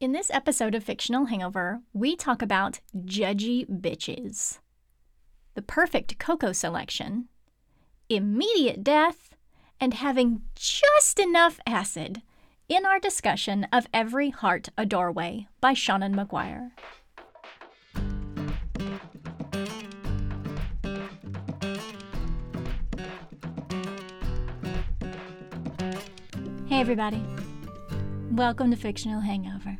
In this episode of Fictional Hangover, we talk about judgy bitches, the perfect cocoa selection, immediate death, and having just enough acid in our discussion of Every Heart a Doorway by Seanan McGuire. Hey, everybody. Welcome to Fictional Hangover.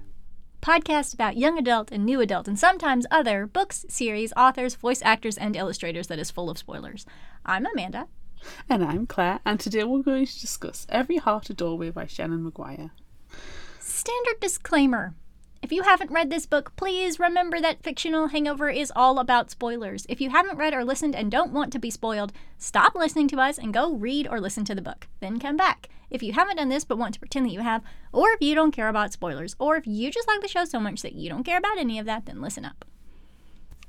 Podcast about young adult and new adult and sometimes other books, series, authors, voice actors, and illustrators that is full of spoilers. I'm Amanda. And I'm Claire, and today we're going to discuss Every Heart a Doorway by Seanan McGuire. Standard disclaimer. If you haven't read this book, please remember that Fictional Hangover is all about spoilers. If you haven't read or listened and don't want to be spoiled, stop listening to us and go read or listen to the book. Then come back. If you haven't done this but want to pretend that you have, or if you don't care about spoilers, or if you just like the show so much that you don't care about any of that, then listen up.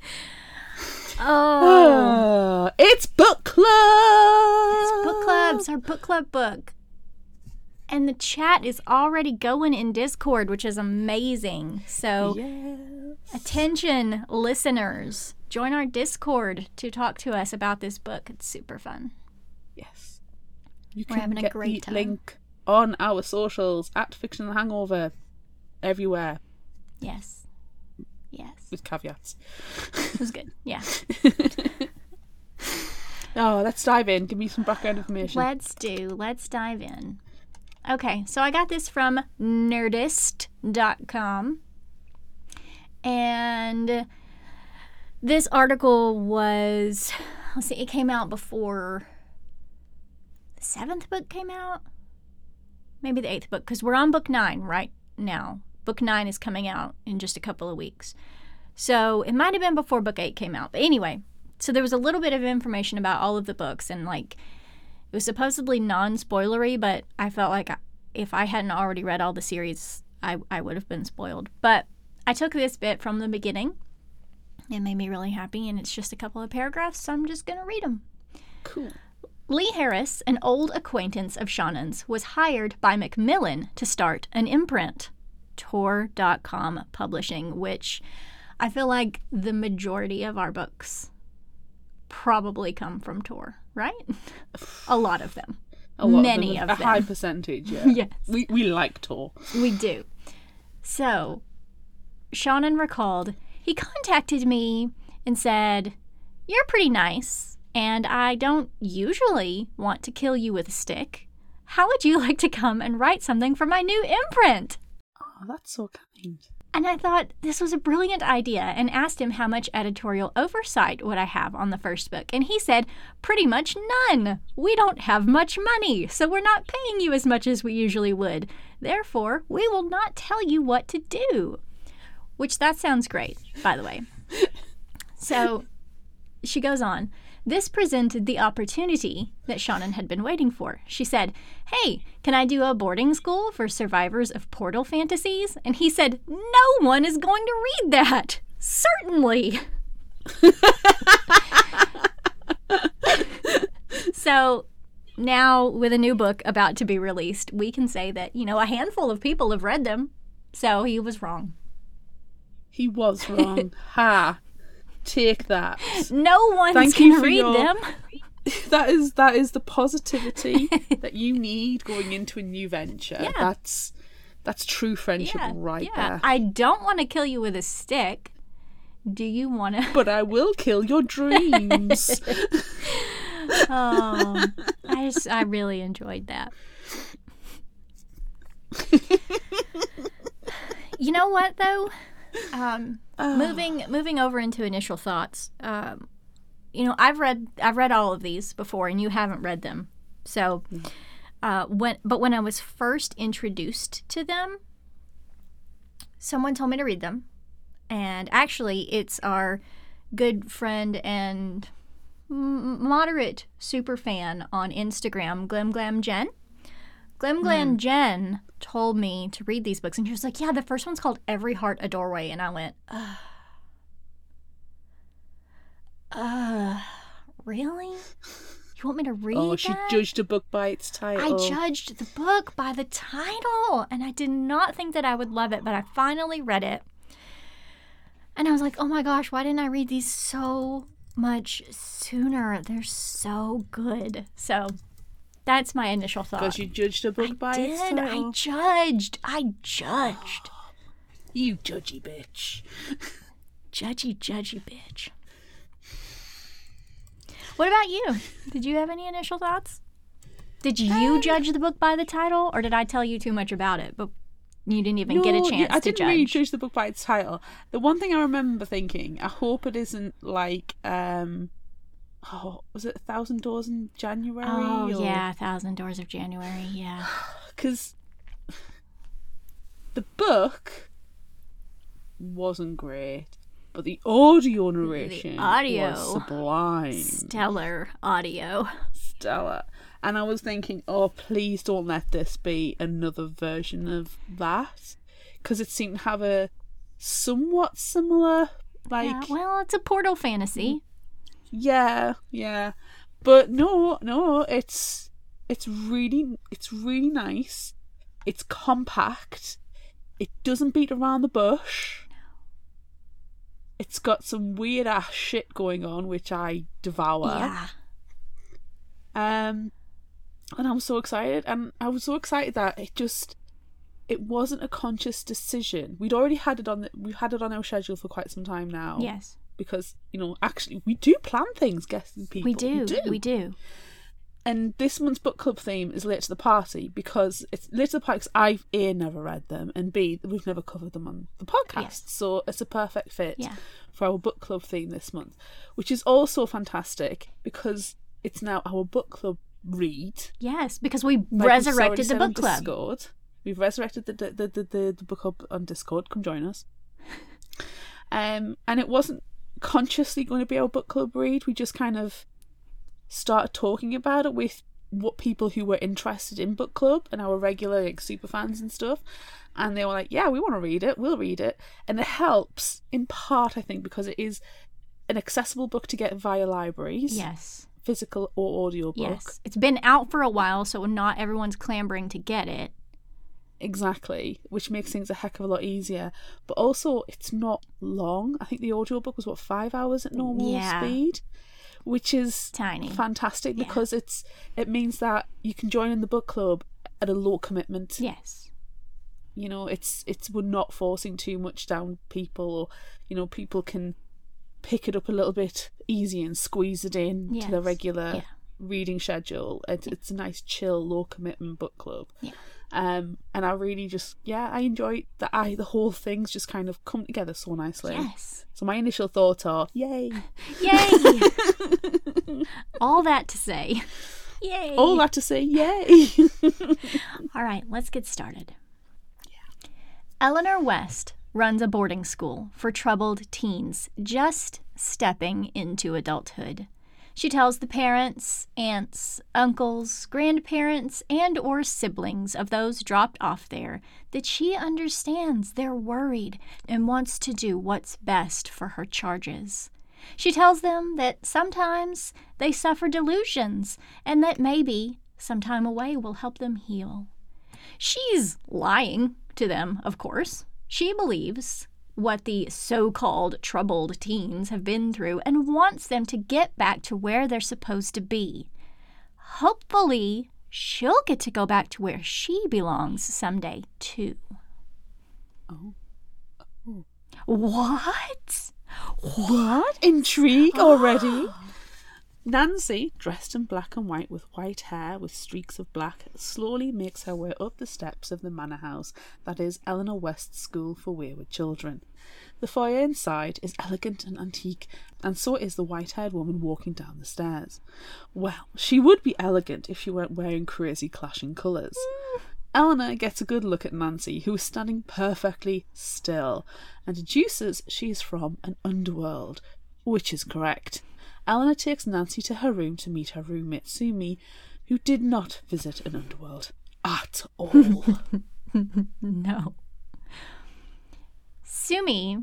Oh, Uh, it's book club! it's book clubs, our book club book. And the chat is already going in Discord, which is amazing. So, Yes. attention, listeners, join our Discord to talk to us about this book. It's super fun. Yes. You We're can having a get great the time. link on our socials at Fictional Hangover everywhere Yes. Yes. with caveats. It was good. Yeah. Oh, let's dive in. Give me some background information. Let's do. Let's dive in. Okay, so I got this from nerdist.com. And this article was, let's see, it came out before the seventh book came out. Maybe the eighth book, because we're on book nine right now. Book nine is coming out in just a couple of weeks. So it might have been before book eight came out. But anyway, so there was a little bit of information about all of the books and like it was supposedly non-spoilery, but I felt like if I hadn't already read all the series, I, I would have been spoiled. But I took this bit from the beginning. It made me really happy, and it's just a couple of paragraphs, so I'm just going to read them. Cool. Lee Harris, an old acquaintance of Seanan's, was hired by Macmillan to start an imprint, Tor.com Publishing, which I feel like the majority of our books probably come from Tor, right? a lot of them. A lot Many of, of them. them. A high percentage, yeah. Yes. We, we like Tor. We do. So, Seanan recalled he contacted me and said, You're pretty nice, and I don't usually want to kill you with a stick. How would you like to come and write something for my new imprint? Oh, that's so kind. And I thought this was a brilliant idea and asked him how much editorial oversight would I have on the first book. And he said, pretty much none. We don't have much money, so we're not paying you as much as we usually would. Therefore, we will not tell you what to do. Which that sounds great, by the way. So she goes on. This presented the opportunity that Seanan had been waiting for. She said, Hey, can I do a boarding school for survivors of portal fantasies? And he said, No one is going to read that. Certainly. so now, with a new book about to be released, we can say that, you know, a handful of people have read them. So he was wrong. He was wrong. ha. Take that. No one's Thank for read your- them. that is that is the positivity that you need going into a new venture. Yeah. That's that's true friendship right yeah. there. I don't want to kill you with a stick. Do you want to? But I will kill your dreams. Oh, I just, I really enjoyed that. you know what though? Um, moving moving over into initial thoughts. Um, you know, I've read I've read all of these before, and you haven't read them. So, uh, when but when I was first introduced to them, someone told me to read them, and actually, it's our good friend and m- moderate super fan on Instagram, Glam Glam Jen. Glam Glam Jen told me to read these books, and she was like, "Yeah, the first one's called Every Heart a Doorway," and I went, "Uh, uh, really?" You want me to read Oh, she that? judged a book by its title. I judged the book by the title, and I did not think that I would love it, but I finally read it. And I was like, oh my gosh, why didn't I read these so much sooner? They're so good. So that's my initial thought. Because you judged a book by its did. title. I judged. I judged. You judgy bitch. Judgy, judgy bitch. What about you? Did you have any initial thoughts? Did you Um, judge the book by the title, or did I tell you too much about it? But you didn't even get a chance yeah, I to didn't really judge. judge the book by its title. The one thing I remember thinking, I hope it isn't like, um, oh, was it A Thousand Doors in January? Oh yeah, a Thousand Doors of January. Yeah. Because the book wasn't great, but the audio narration audio. was sublime. Stellar audio. stellar. And I was thinking, oh, please don't let this be another version of that. Because it seemed to have a somewhat similar, like, Yeah, well, it's a portal fantasy. Yeah, yeah. But no, no, it's it's really it's really nice. It's compact. It doesn't beat around the bush. It's got some weird ass shit going on, which I devour. Yeah. Um, and I'm so excited, and I was so excited that it just it wasn't a conscious decision. We'd already had it on the, we had it on our schedule for quite some time now. Yes. Because you know actually we do plan things, guessing people. We do. We do. And this month's book club theme is Late to the Party because it's Late to the Party 'cause I've A, never read them, and B, we've never covered them on the podcast. Yes. So it's a perfect fit Yeah. for our book club theme this month, which is also fantastic because it's now our book club read. Yes, because we Like resurrected the book club. Discord. We've resurrected the the, the, the, the book club on Discord. Come join us. Um, and it wasn't consciously going to be our book club read. We just kind of started talking about it with what people who were interested in book club and our regular like super fans and stuff. And they were like, "Yeah, we want to read it. We'll read it." And it helps in part, I think, because it is an accessible book to get via libraries, Yes. physical or audio book. Yes. It's been out for a while, so not everyone's clambering to get it. Exactly, which makes things a heck of a lot easier. But also, it's not long. I think the audiobook was what five hours at normal Yeah. speed, which is Tiny. fantastic Yeah. because it's it means that you can join in the book club at a low commitment. Yes. You know, it's it's we're not forcing too much down people, or you know, people can pick it up a little bit easy and squeeze it in to the regular Yeah. reading schedule. It's it's a nice chill, low commitment book club. Yeah. Um, and I really just yeah, I enjoy that. I the whole thing's just kind of come together so nicely. Yes. So my initial thoughts are, yay! Yay! All that to say. Yay! All that to say, yay! All right, let's get started. Eleanor West runs a boarding school for troubled teens just stepping into adulthood. She tells the parents, aunts, uncles, grandparents, and or siblings of those dropped off there that she understands they're worried and wants to do what's best for her charges. She tells them that sometimes they suffer delusions and that maybe some time away will help them heal. She's lying to them, of course. She believes what the so called troubled teens have been through and wants them to get back to where they're supposed to be. Hopefully, she'll get to go back to where she belongs someday, too. Oh. oh. What? What? Intrigue already? Nancy, dressed in black and white with white hair with streaks of black, slowly makes her way up the steps of the manor house that is Eleanor West's School for Wayward Children. The foyer inside is elegant and antique, and so is the white haired woman walking down the stairs. Well, she would be elegant if she weren't wearing crazy clashing colours. Eleanor gets a good look at Nancy, who is standing perfectly still, and deduces she is from an underworld, which is correct. Eleanor takes Nancy to her room to meet her roommate Sumi, who did not visit an underworld at all. No. Sumi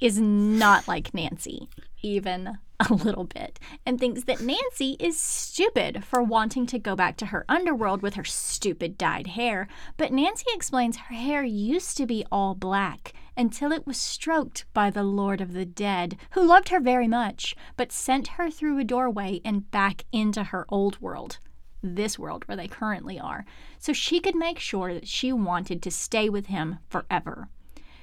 is not like Nancy, even a little bit and thinks that Nancy is stupid for wanting to go back to her underworld with her stupid dyed hair. But Nancy explains her hair used to be all black until it was stroked by the Lord of the Dead, who loved her very much, but sent her through a doorway and back into her old world. This world where they currently are, so she could make sure that she wanted to stay with him forever.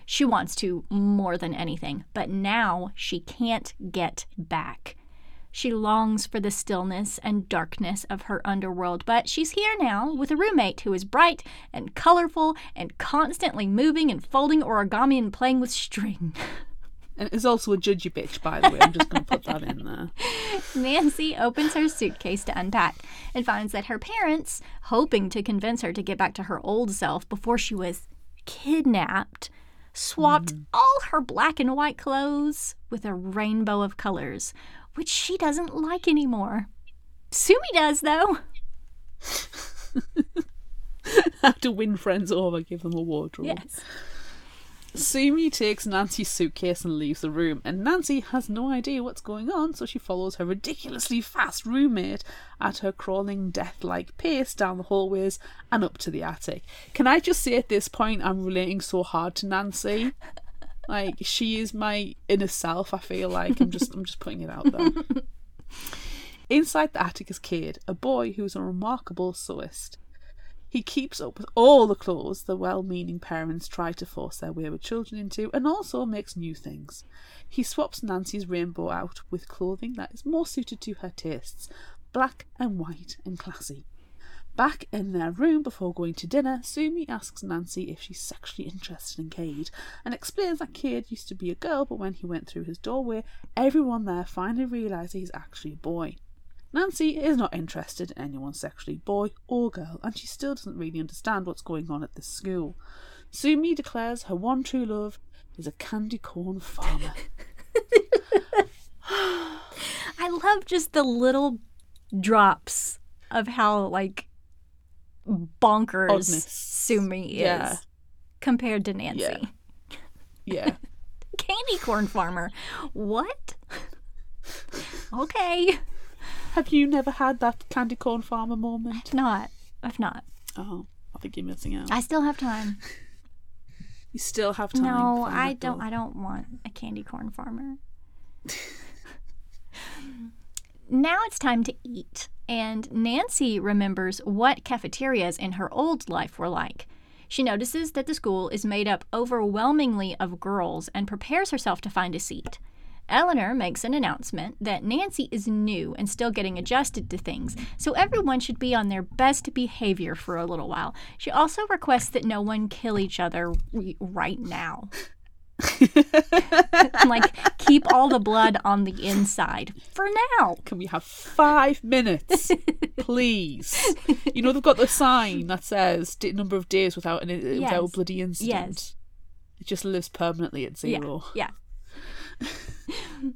She wants to more than anything, but now she can't get back. She longs for the stillness and darkness of her underworld, but she's here now with a roommate who is bright and colorful and constantly moving and folding origami and playing with string. And is also a judgy bitch, by the way. I'm just going to put that in there. Nancy opens her suitcase to unpack and finds that her parents, hoping to convince her to get back to her old self before she was kidnapped, swapped Mm. all her black and white clothes with a rainbow of colors, which she doesn't like anymore. Sumi does, though. How to win friends over, give them a wardrobe. Yes. Sumi takes Nancy's suitcase and leaves the room, and Nancy has no idea what's going on, so she follows her ridiculously fast roommate at her crawling death like pace down the hallways and up to the attic. Can I just say at this point, I'm relating so hard to Nancy? Like, she is my inner self, I feel like. I'm just I'm just putting it out there. Inside the attic is Cade, a boy who's a remarkable sewist. He keeps up with all the clothes the well meaning parents try to force their wayward children into and also makes new things. He swaps Nancy's rainbow out with clothing that is more suited to her tastes black and white and classy. Back in their room before going to dinner, Sumi asks Nancy if she's sexually interested in Cade and explains that Cade used to be a girl, but when he went through his doorway, everyone there finally realised he's actually a boy. Nancy is not interested in anyone sexually, boy or girl, and she still doesn't really understand what's going on at this school. Sumi declares her one true love is a candy corn farmer. I love just the little drops of how, like, bonkers Oddness. Sumi is Yeah. compared to Nancy. Yeah. Yeah. Candy corn farmer. What? okay. Have you never had that candy corn farmer moment? I've Not. I've not. Oh, I think you're missing out. I still have time. You still have time. No, I don't. I don't want a candy corn farmer. now it's time to eat, and Nancy remembers what cafeterias in her old life were like. She notices that the school is made up overwhelmingly of girls and prepares herself to find a seat. Eleanor makes an announcement that Nancy is new and still getting adjusted to things, so everyone should be on their best behavior for a little while. She also requests that no one kill each other right now. like, keep all the blood on the inside for now. Can we have five minutes, please? You know they've got the sign that says d- number of days without an without a Yes. bloody incident. Yes. It just lives permanently at zero. Yeah. Yeah.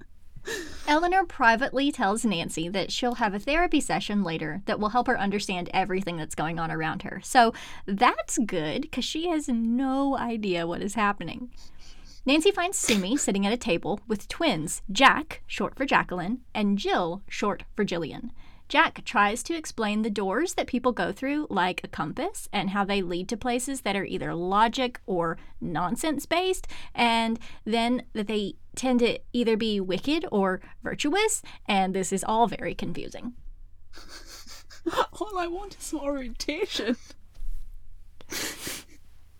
Eleanor privately tells Nancy that she'll have a therapy session later that will help her understand everything that's going on around her. So that's good because she has no idea what is happening. Nancy finds Sumi sitting at a table with twins, Jack, short for Jacqueline, and Jill, short for Jillian. Jack tries to explain the doors that people go through, like a compass, and how they lead to places that are either logic or nonsense based, and then that they tend to either be wicked or virtuous, and this is all very confusing. All I want is some orientation.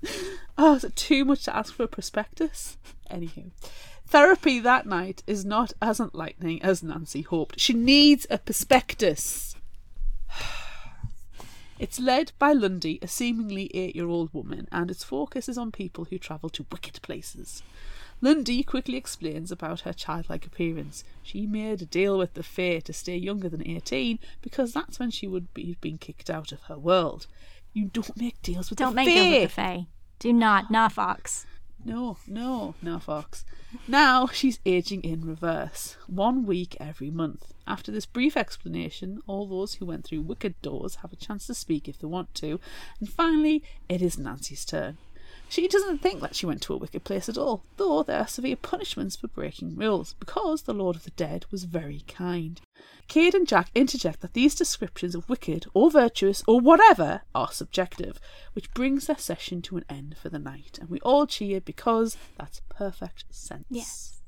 oh, is it too much to ask for a prospectus? Anywho, therapy that night is not as enlightening as Nancy hoped. She needs a prospectus. It's led by Lundy, a seemingly eight year old woman, and its focus is on people who travel to wicked places. Lundy quickly explains about her childlike appearance. She made a deal with the Fae to stay younger than 18 because that's when she would be being kicked out of her world. You don't make deals with Don't the make deals with the Fae. Fae. Do not, nah, Fox. No, no, no, Fox. Now she's aging in reverse, one week every month. After this brief explanation, all those who went through wicked doors have a chance to speak if they want to, and finally, it is Nancy's turn. She doesn't think that she went to a wicked place at all, though there are severe punishments for breaking rules, because the Lord of the Dead was very kind. Cade and Jack interject that these descriptions of wicked or virtuous or whatever are subjective, which brings their session to an end for the night, and we all cheer because that's perfect sense. Yes.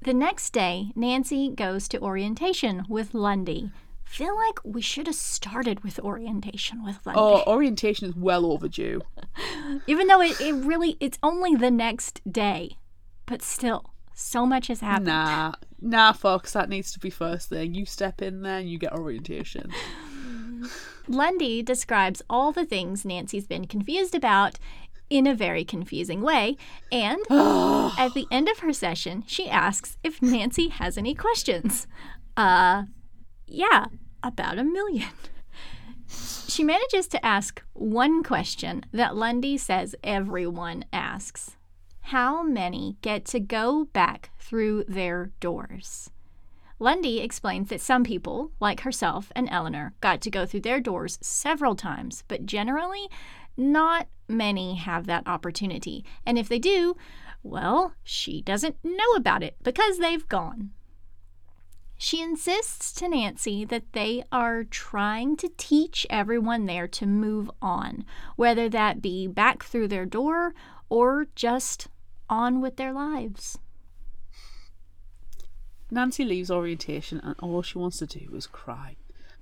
The next day, Nancy goes to orientation with Lundy. Feel like we should have started with orientation with Lundy. Oh, orientation is well overdue. Even though it, it really it's only the next day. But still, so much has happened. Nah, nah, Fox, that needs to be first thing. You step in there and you get orientation. Lundy describes all the things Nancy's been confused about in a very confusing way. And at the end of her session, she asks if Nancy has any questions. Uh, yeah, about a million. She manages to ask one question that Lundy says everyone asks How many get to go back through their doors? Lundy explains that some people, like herself and Eleanor, got to go through their doors several times, but generally, not many have that opportunity. And if they do, well, she doesn't know about it because they've gone. She insists to Nancy that they are trying to teach everyone there to move on, whether that be back through their door or just on with their lives. Nancy leaves orientation and all she wants to do is cry.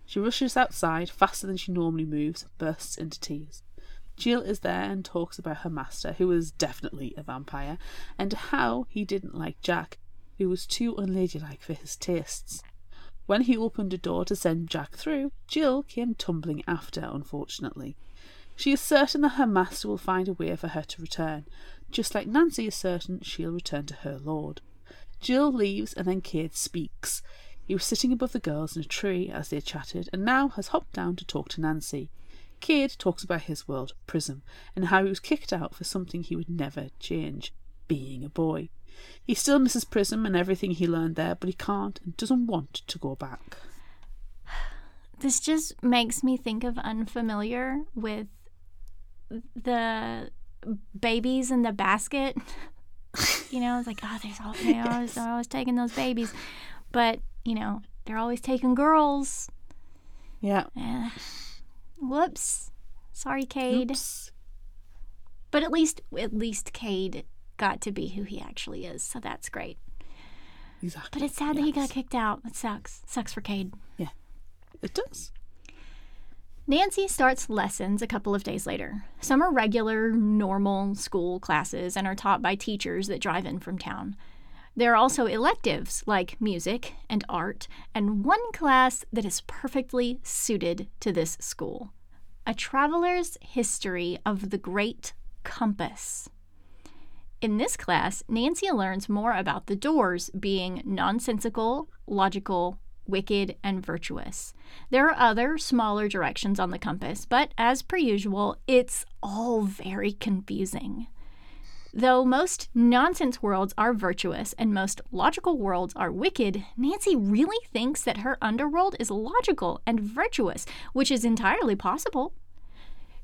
She rushes outside faster than she normally moves bursts into tears. Jill is there and talks about her master, who was definitely a vampire, and how he didn't like Jack, who was too unladylike for his tastes. When he opened a door to send Jack through, Jill came tumbling after, unfortunately. She is certain that her master will find a way for her to return, just like Nancy is certain she'll return to her lord. Jill leaves and then Cade speaks. He was sitting above the girls in a tree as they chatted and now has hopped down to talk to Nancy. Cade talks about his world, Prism, and how he was kicked out for something he would never change being a boy. He still misses Prism and everything he learned there, but he can't and doesn't want to go back. This just makes me think of Unfamiliar with the babies in the basket. you know, it's like, oh, there's all, they're, always, they're always taking those babies. But, you know, they're always taking girls. Yeah. Eh, whoops. Sorry, Cade. Oops. But at least, at least Cade got to be who he actually is. So that's great. Exactly. But it's sad that he got kicked out. It sucks. Sucks for Cade. Yeah, it does. Nancy starts lessons a couple of days later. Some are regular, normal school classes and are taught by teachers that drive in from town. There are also electives like music and art, and one class that is perfectly suited to this school a traveler's history of the Great Compass. In this class, Nancy learns more about the doors being nonsensical, logical, wicked, and virtuous. There are other smaller directions on the compass, but as per usual, it's all very confusing. Though most nonsense worlds are virtuous and most logical worlds are wicked, Nancy really thinks that her underworld is logical and virtuous, which is entirely possible.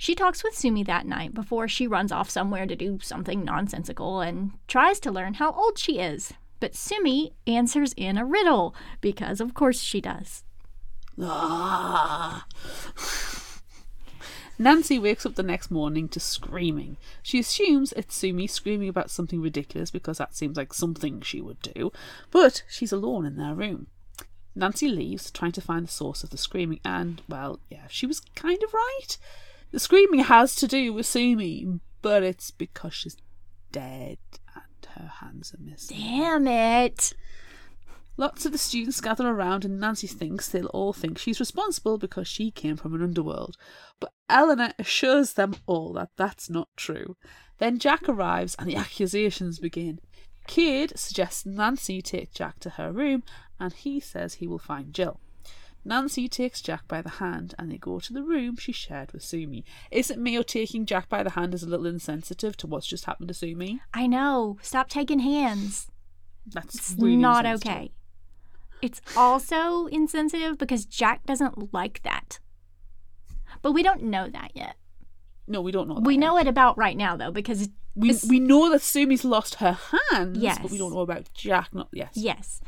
She talks with Sumi that night before she runs off somewhere to do something nonsensical and tries to learn how old she is. But Sumi answers in a riddle, because of course she does. Nancy wakes up the next morning to screaming. She assumes it's Sumi screaming about something ridiculous because that seems like something she would do, but she's alone in their room. Nancy leaves, trying to find the source of the screaming, and, well, yeah, she was kind of right. The screaming has to do with Sumi, but it's because she's dead and her hands are missing. Damn it! Lots of the students gather around, and Nancy thinks they'll all think she's responsible because she came from an underworld. But Eleanor assures them all that that's not true. Then Jack arrives, and the accusations begin. Cade suggests Nancy take Jack to her room, and he says he will find Jill. Nancy takes Jack by the hand, and they go to the room she shared with Sumi. Isn't Mio taking Jack by the hand as a little insensitive to what's just happened to Sumi? I know. Stop taking hands. That's It's really not okay. It's also insensitive because Jack doesn't like that. But we don't know that yet. No, we don't know. That We yet. know it about right now though because We we know that Sumi's lost her hands, Yes, but we don't know about Jack. Not yes. Yes.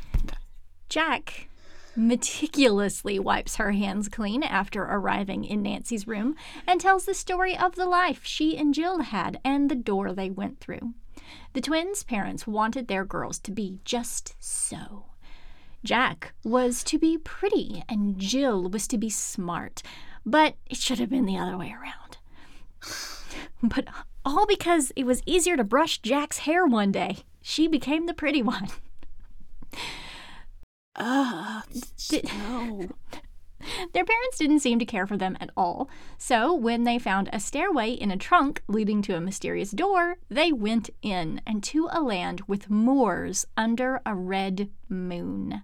Jack meticulously wipes her hands clean after arriving in Nancy's room and tells the story of the life she and Jill had and the door they went through. The twins' parents wanted their girls to be just so. Jack was to be pretty and Jill was to be smart, but it should have been the other way around. But all because it was easier to brush Jack's hair one day. She became the pretty one. Did- no. Their parents didn't seem to care for them at all, so when they found a stairway in a trunk leading to a mysterious door, they went in and to a land with moors under a red moon.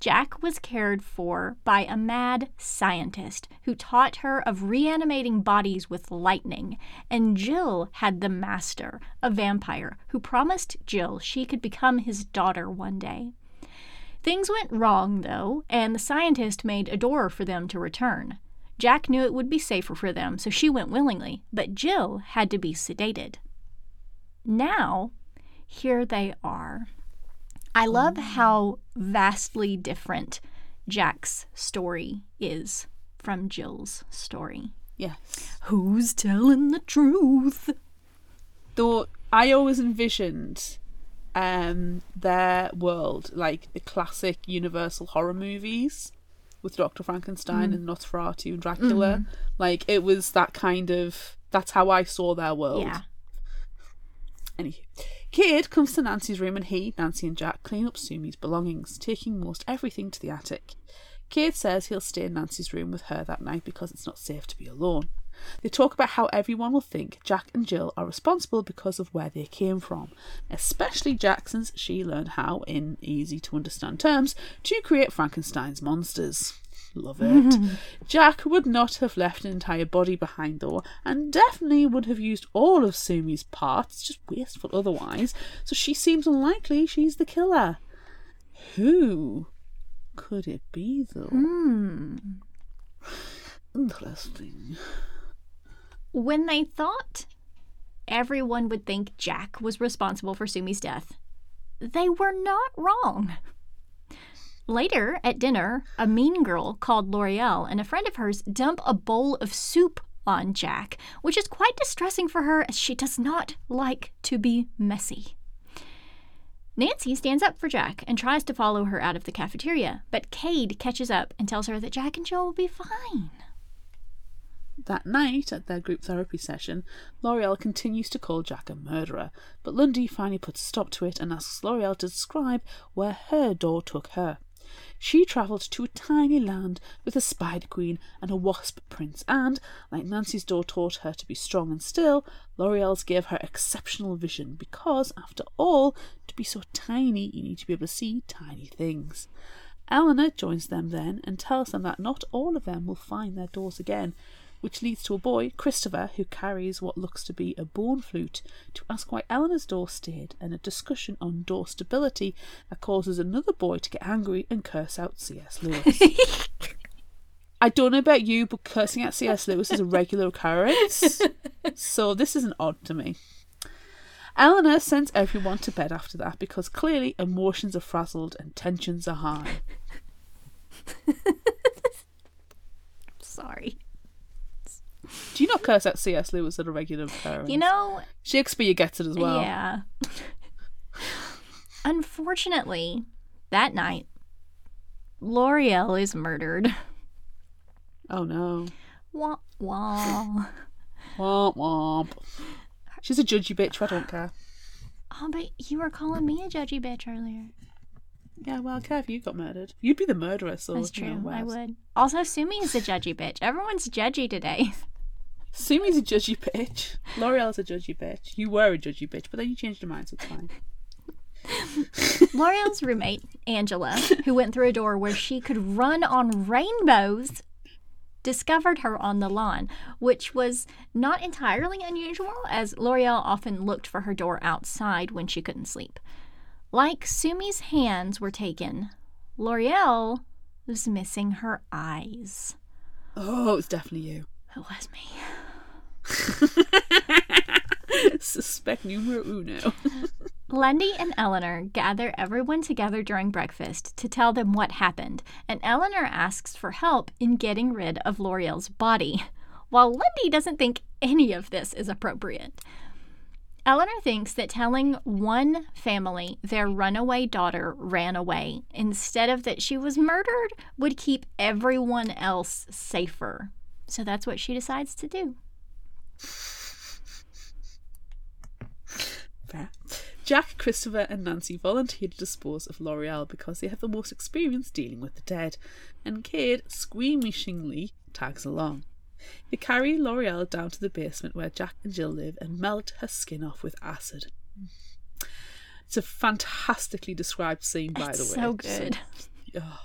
Jack was cared for by a mad scientist who taught her of reanimating bodies with lightning, and Jill had the master, a vampire, who promised Jill she could become his daughter one day. Things went wrong, though, and the scientist made a door for them to return. Jack knew it would be safer for them, so she went willingly, but Jill had to be sedated. Now, here they are. I love mm. how vastly different Jack's story is from Jill's story. Yes. Who's telling the truth? Though I always envisioned um their world like the classic Universal horror movies with Doctor Frankenstein and Nosferatu and Dracula. Like it was that kind of that's how I saw their world. Yeah. Anywho, Cade comes to Nancy's room and he, Nancy, and Jack clean up Sumi's belongings, taking most everything to the attic. Cade says he'll stay in Nancy's room with her that night because it's not safe to be alone. They talk about how everyone will think Jack and Jill are responsible because of where they came from, especially Jack since she learned how, in easy to understand terms, to create Frankenstein's monsters. Love it. Jack would not have left an entire body behind though, and definitely would have used all of Sumi's parts, just wasteful otherwise, so she seems unlikely she's the killer. Who could it be though? Hmm. Interesting. When they thought everyone would think Jack was responsible for Sumi's death, they were not wrong. Later, at dinner, a mean girl called L'Oreal and a friend of hers dump a bowl of soup on Jack, which is quite distressing for her as she does not like to be messy. Nancy stands up for Jack and tries to follow her out of the cafeteria, but Cade catches up and tells her that Jack and Joe will be fine. That night, at their group therapy session, L'Oreal continues to call Jack a murderer, but Lundy finally puts a stop to it and asks L'Oreal to describe where her door took her. She travelled to a tiny land with a spider queen and a wasp prince, and, like Nancy's door taught her to be strong and still, L'Oreal's gave her exceptional vision because, after all, to be so tiny, you need to be able to see tiny things. Eleanor joins them then and tells them that not all of them will find their doors again, which leads to a boy, Christopher, who carries what looks to be a bone flute, to ask why Eleanor's door stayed, and a discussion on door stability that causes another boy to get angry and curse out C.S. Lewis. I don't know about you, but cursing at C.S. Lewis is a regular occurrence, so this isn't odd to me. Eleanor sends everyone to bed after that because clearly emotions are frazzled and tensions are high. Sorry. Do you not curse at C.S. Lewis at a regular occurrence? You know, Shakespeare gets it as well. Yeah. Unfortunately, that night, L'Oreal is murdered. Oh no. Wah wah. Womp womp. She's a judgy bitch, I don't care. Oh, but you were calling me a judgy bitch earlier. Yeah, well, care if you got murdered. You'd be the murderer, so That's you know, true. I would. Also, Sumi is a judgy bitch. Everyone's judgy today. Sumi's a judgy bitch. L'Oreal's a judgy bitch. You were a judgy bitch, but then you changed your mind, so it's fine. L'Oreal's roommate, Angela, who went through a door where she could run on rainbows, discovered her on the lawn, which was not entirely unusual, as L'Oreal often looked for her door outside when she couldn't sleep. Like Sumi's hands were taken, L'Oreal was missing her eyes. Oh, it's definitely you. It was me. Suspect numero uno. Lundy and Eleanor gather everyone together during breakfast to tell them what happened, and Eleanor asks for help in getting rid of L'Oreal's body, while Lundy doesn't think any of this is appropriate. Eleanor thinks that telling one family their runaway daughter ran away instead of that she was murdered would keep everyone else safer. So that's what she decides to do. Fair. Jack, Christopher, and Nancy volunteer to dispose of L'Oreal because they have the most experience dealing with the dead, and Cade squeamishingly tags along. They carry L'Oreal down to the basement where Jack and Jill live and melt her skin off with acid. It's a fantastically described scene, by It's the way. so good. Oh.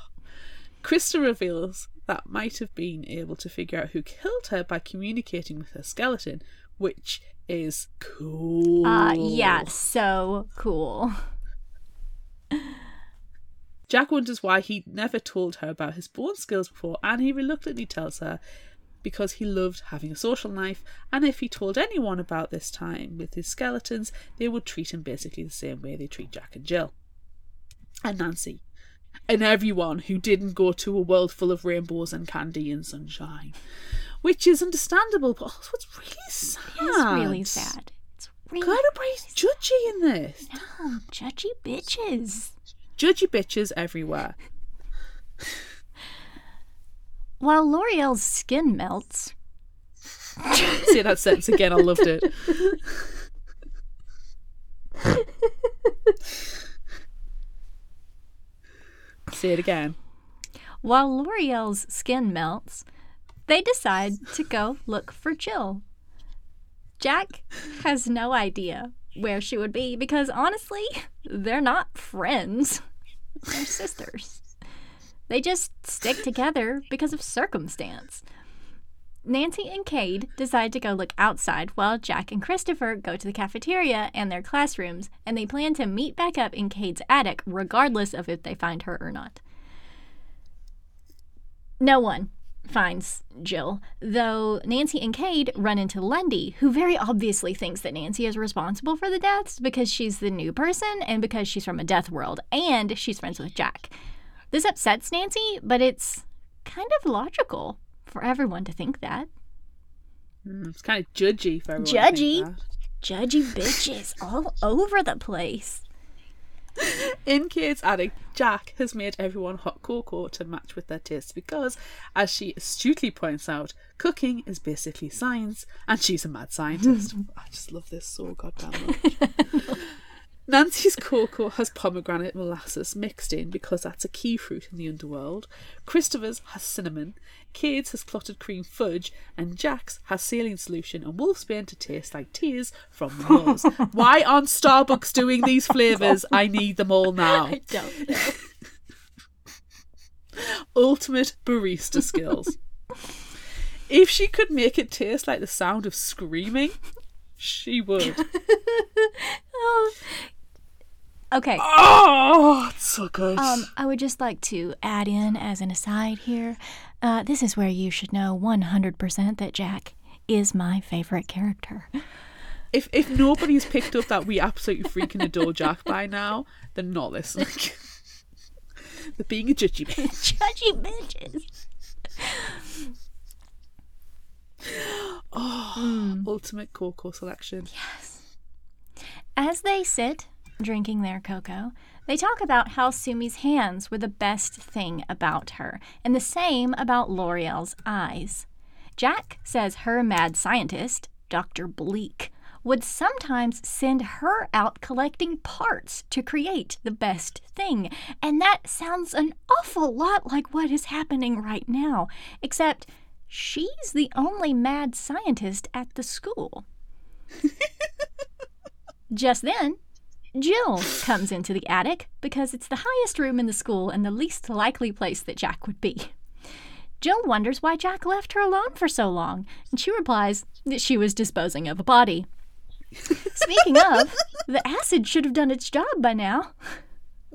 Krista reveals that might have been able to figure out who killed her by communicating with her skeleton, which is cool. Uh, yeah, so cool. Jack wonders why he never told her about his bone skills before, and he reluctantly tells her because he loved having a social life, and if he told anyone about this time with his skeletons, they would treat him basically the same way they treat Jack and Jill. And Nancy. And everyone who didn't go to a world full of rainbows and candy and sunshine. Which is understandable, but also it's really sad. It's really sad. It's really God, everybody's judgy in this. no, judgy bitches. Judgy bitches everywhere. While L'Oreal's skin melts, Say that sentence again, I loved it. Say it again. while L'Oreal's skin melts, they decide to go look for Jill. Jack has no idea where she would be because honestly, they're not friends. They're sisters. They just stick together because of circumstance. Nancy and Cade decide to go look outside while Jack and Christopher go to the cafeteria and their classrooms, and they plan to meet back up in Cade's attic regardless of if they find her or not. No one finds Jill, though Nancy and Cade run into Lundy, who very obviously thinks that Nancy is responsible for the deaths because she's the new person and because she's from a death world and she's friends with Jack. This upsets Nancy, but it's kind of logical for everyone to think that. Mm, It's kind of judgy for everyone. Judgy. Judgy bitches all over the place. In Cade's attic, Jack has made everyone hot cocoa to match with their tastes because, as she astutely points out, cooking is basically science, and she's a mad scientist. I just love this so goddamn much. Nancy's cocoa has pomegranate molasses mixed in because that's a key fruit in the underworld. Christopher's has cinnamon, Cade's has clotted cream fudge, and Jack's has saline solution and wolfsbane to taste like tears from the nose. Why aren't Starbucks doing these flavours? I need them all now. I don't know. Ultimate barista skills. if she could make it taste like the sound of screaming, she would. Oh. Okay. Oh, it's so good. Um, I would just like to add in as an aside here. Uh, this is where you should know 100% that Jack is my favorite character. if if nobody's picked up that we absolutely freaking adore Jack by now, they're not listening. they're being a judgy bitch. Judgy bitches. Oh, ultimate cocoa selection. Yes. As they sit drinking their cocoa, they talk about how Sumi's hands were the best thing about her, and the same about L'Oreal's eyes. Jack says her mad scientist, Dr. Bleak, would sometimes send her out collecting parts to create the best thing. And that sounds an awful lot like what is happening right now, except she's the only mad scientist at the school. Just then, Jill comes into the attic because it's the highest room in the school and the least likely place that Jack would be. Jill wonders why Jack left her alone for so long, and she replies that she was disposing of a body. Speaking of, the acid should have done its job by now.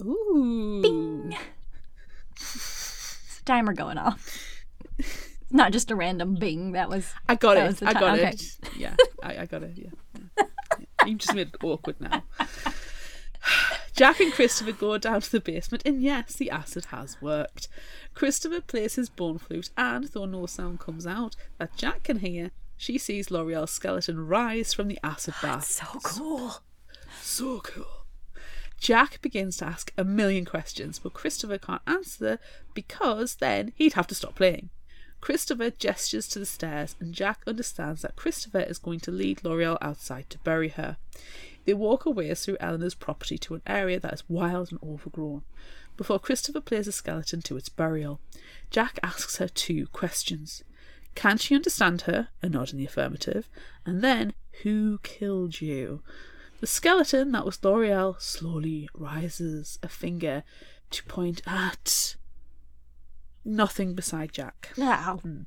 Ooh. Bing. Timer going off. Not just a random bing. That was. I got it. I got okay. it. Yeah, I, I got it. Yeah. yeah. Yeah. You just made it awkward now. Jack and Christopher go down to the basement, and yes, the acid has worked. Christopher plays his bone flute, and though no sound comes out that Jack can hear, she sees L'Oreal's skeleton rise from the acid oh, bath. So cool. So cool. Jack begins to ask a million questions, but Christopher can't answer because then he'd have to stop playing. Christopher gestures to the stairs, and Jack understands that Christopher is going to lead L'Oreal outside to bury her. They walk away through Eleanor's property to an area that is wild and overgrown. Before Christopher plays a skeleton to its burial, Jack asks her two questions. Can she understand her? A nod in the affirmative. And then, who killed you? The skeleton that was Loriel slowly rises a finger to point at nothing beside Jack. Wow. Hmm.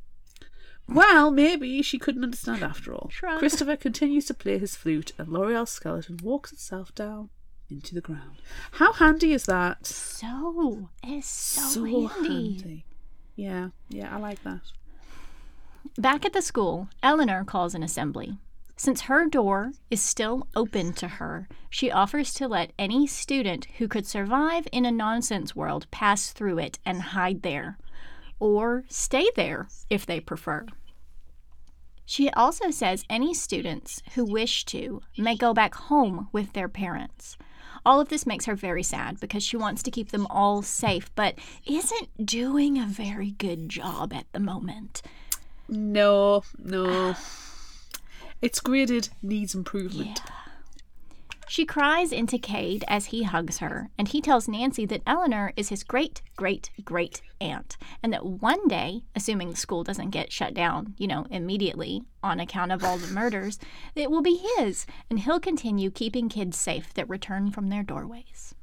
Well, maybe she couldn't understand after all. Shrug. Christopher continues to play his flute, and Loriel's skeleton walks itself down into the ground. How handy is that? So it's so, handy. Yeah, yeah, I like that. Back at the school, Eleanor calls an assembly. Since her door is still open to her, she offers to let any student who could survive in a nonsense world pass through it and hide there, or stay there if they prefer. She also says any students who wish to may go back home with their parents. All of this makes her very sad because she wants to keep them all safe, but isn't doing a very good job at the moment. No, no. It's graded needs improvement. She cries into Cade as he hugs her, and he tells Nancy that Eleanor is his great, great, great aunt, and that one day, assuming the school doesn't get shut down, you know, immediately on account of all the murders, it will be his, and he'll continue keeping kids safe that return from their doorways.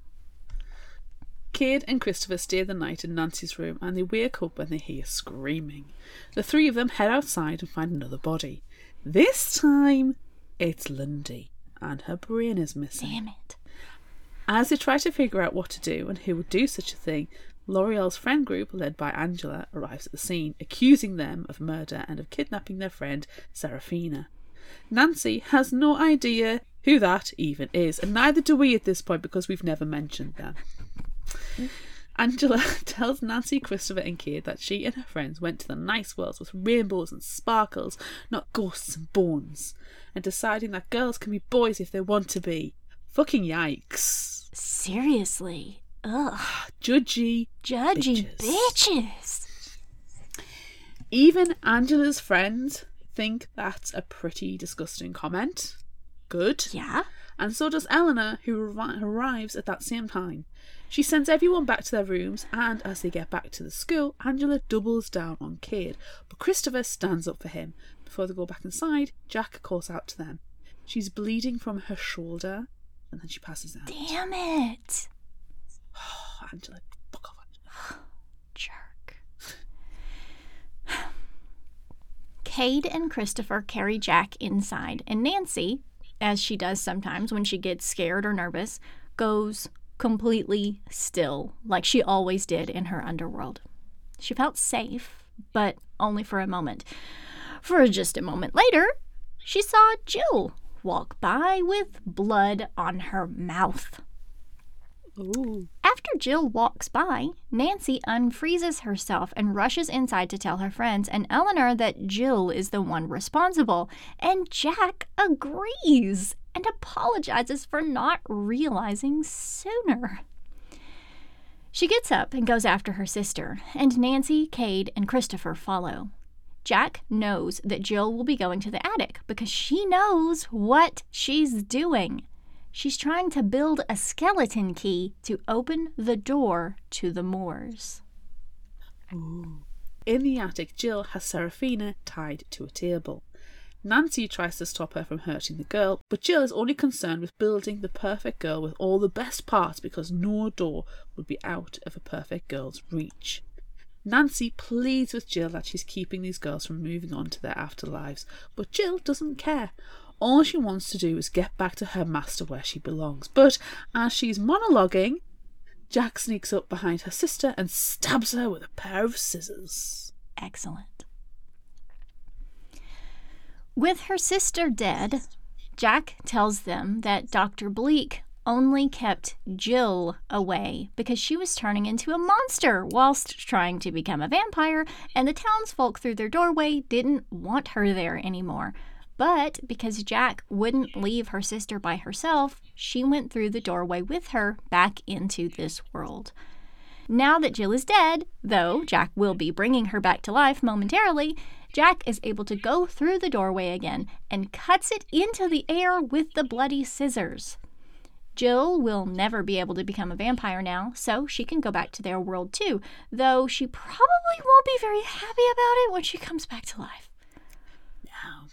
Cade and Christopher stay the night in Nancy's room and they wake up when they hear screaming. The three of them head outside and find another body. This time, it's Lundy, and her brain is missing. Damn it. As they try to figure out what to do and who would do such a thing, Loriel's friend group, led by Angela, arrives at the scene, accusing them of murder and of kidnapping their friend, Seraphina. Nancy has no idea who that even is, and neither do we at this point because we've never mentioned them. Angela tells Nancy, Christopher, and Cade that she and her friends went to the nice worlds with rainbows and sparkles, not ghosts and bones, and deciding that girls can be boys if they want to be. Fucking yikes. Seriously. Ugh. Judgy. Judgy Bitches. bitches. Even Angela's friends think that's a pretty disgusting comment. Good. Yeah? And so does Eleanor, who arri- arrives at that same time. She sends everyone back to their rooms, and as they get back to the school, Angela doubles down on Cade, but Christopher stands up for him. Before they go back inside, Jack calls out to them. She's bleeding from her shoulder, and then she passes out. Damn it. Oh, Angela, fuck off, Angela. Jerk. Cade and Christopher carry Jack inside, and Nancy, as she does sometimes when she gets scared or nervous, goes completely still, like she always did in her underworld. She felt safe, but only for a moment. For just a moment later, she saw Jill walk by with blood on her mouth. Ooh. After Jill walks by, Nancy unfreezes herself and rushes inside to tell her friends and Eleanor that Jill is the one responsible. And Jack agrees and apologizes for not realizing sooner. She gets up and goes after her sister, and Nancy, Cade, and Christopher follow. Jack knows that Jill will be going to the attic because she knows what she's doing. She's trying to build a skeleton key to open the door to the moors. In the attic, Jill has Seraphina tied to a table. Nancy tries to stop her from hurting the girl, but Jill is only concerned with building the perfect girl with all the best parts because no door would be out of a perfect girl's reach. Nancy pleads with Jill that she's keeping these girls from moving on to their afterlives, but Jill doesn't care. All she wants to do is get back to her master where she belongs. But as she's monologuing, Jack sneaks up behind her sister and stabs her with a pair of scissors. Excellent. With her sister dead, Jack tells them that Dr. Bleak only kept Jill away because she was turning into a monster whilst trying to become a vampire, and the townsfolk through their doorway didn't want her there anymore. But because Jack wouldn't leave her sister by herself, she went through the doorway with her back into this world. Now that Jill is dead, though Jack will be bringing her back to life momentarily, Jack is able to go through the doorway again and cuts it into the air with the bloody scissors. Jill will never be able to become a vampire now, so she can go back to their world too, though she probably won't be very happy about it when she comes back to life. No.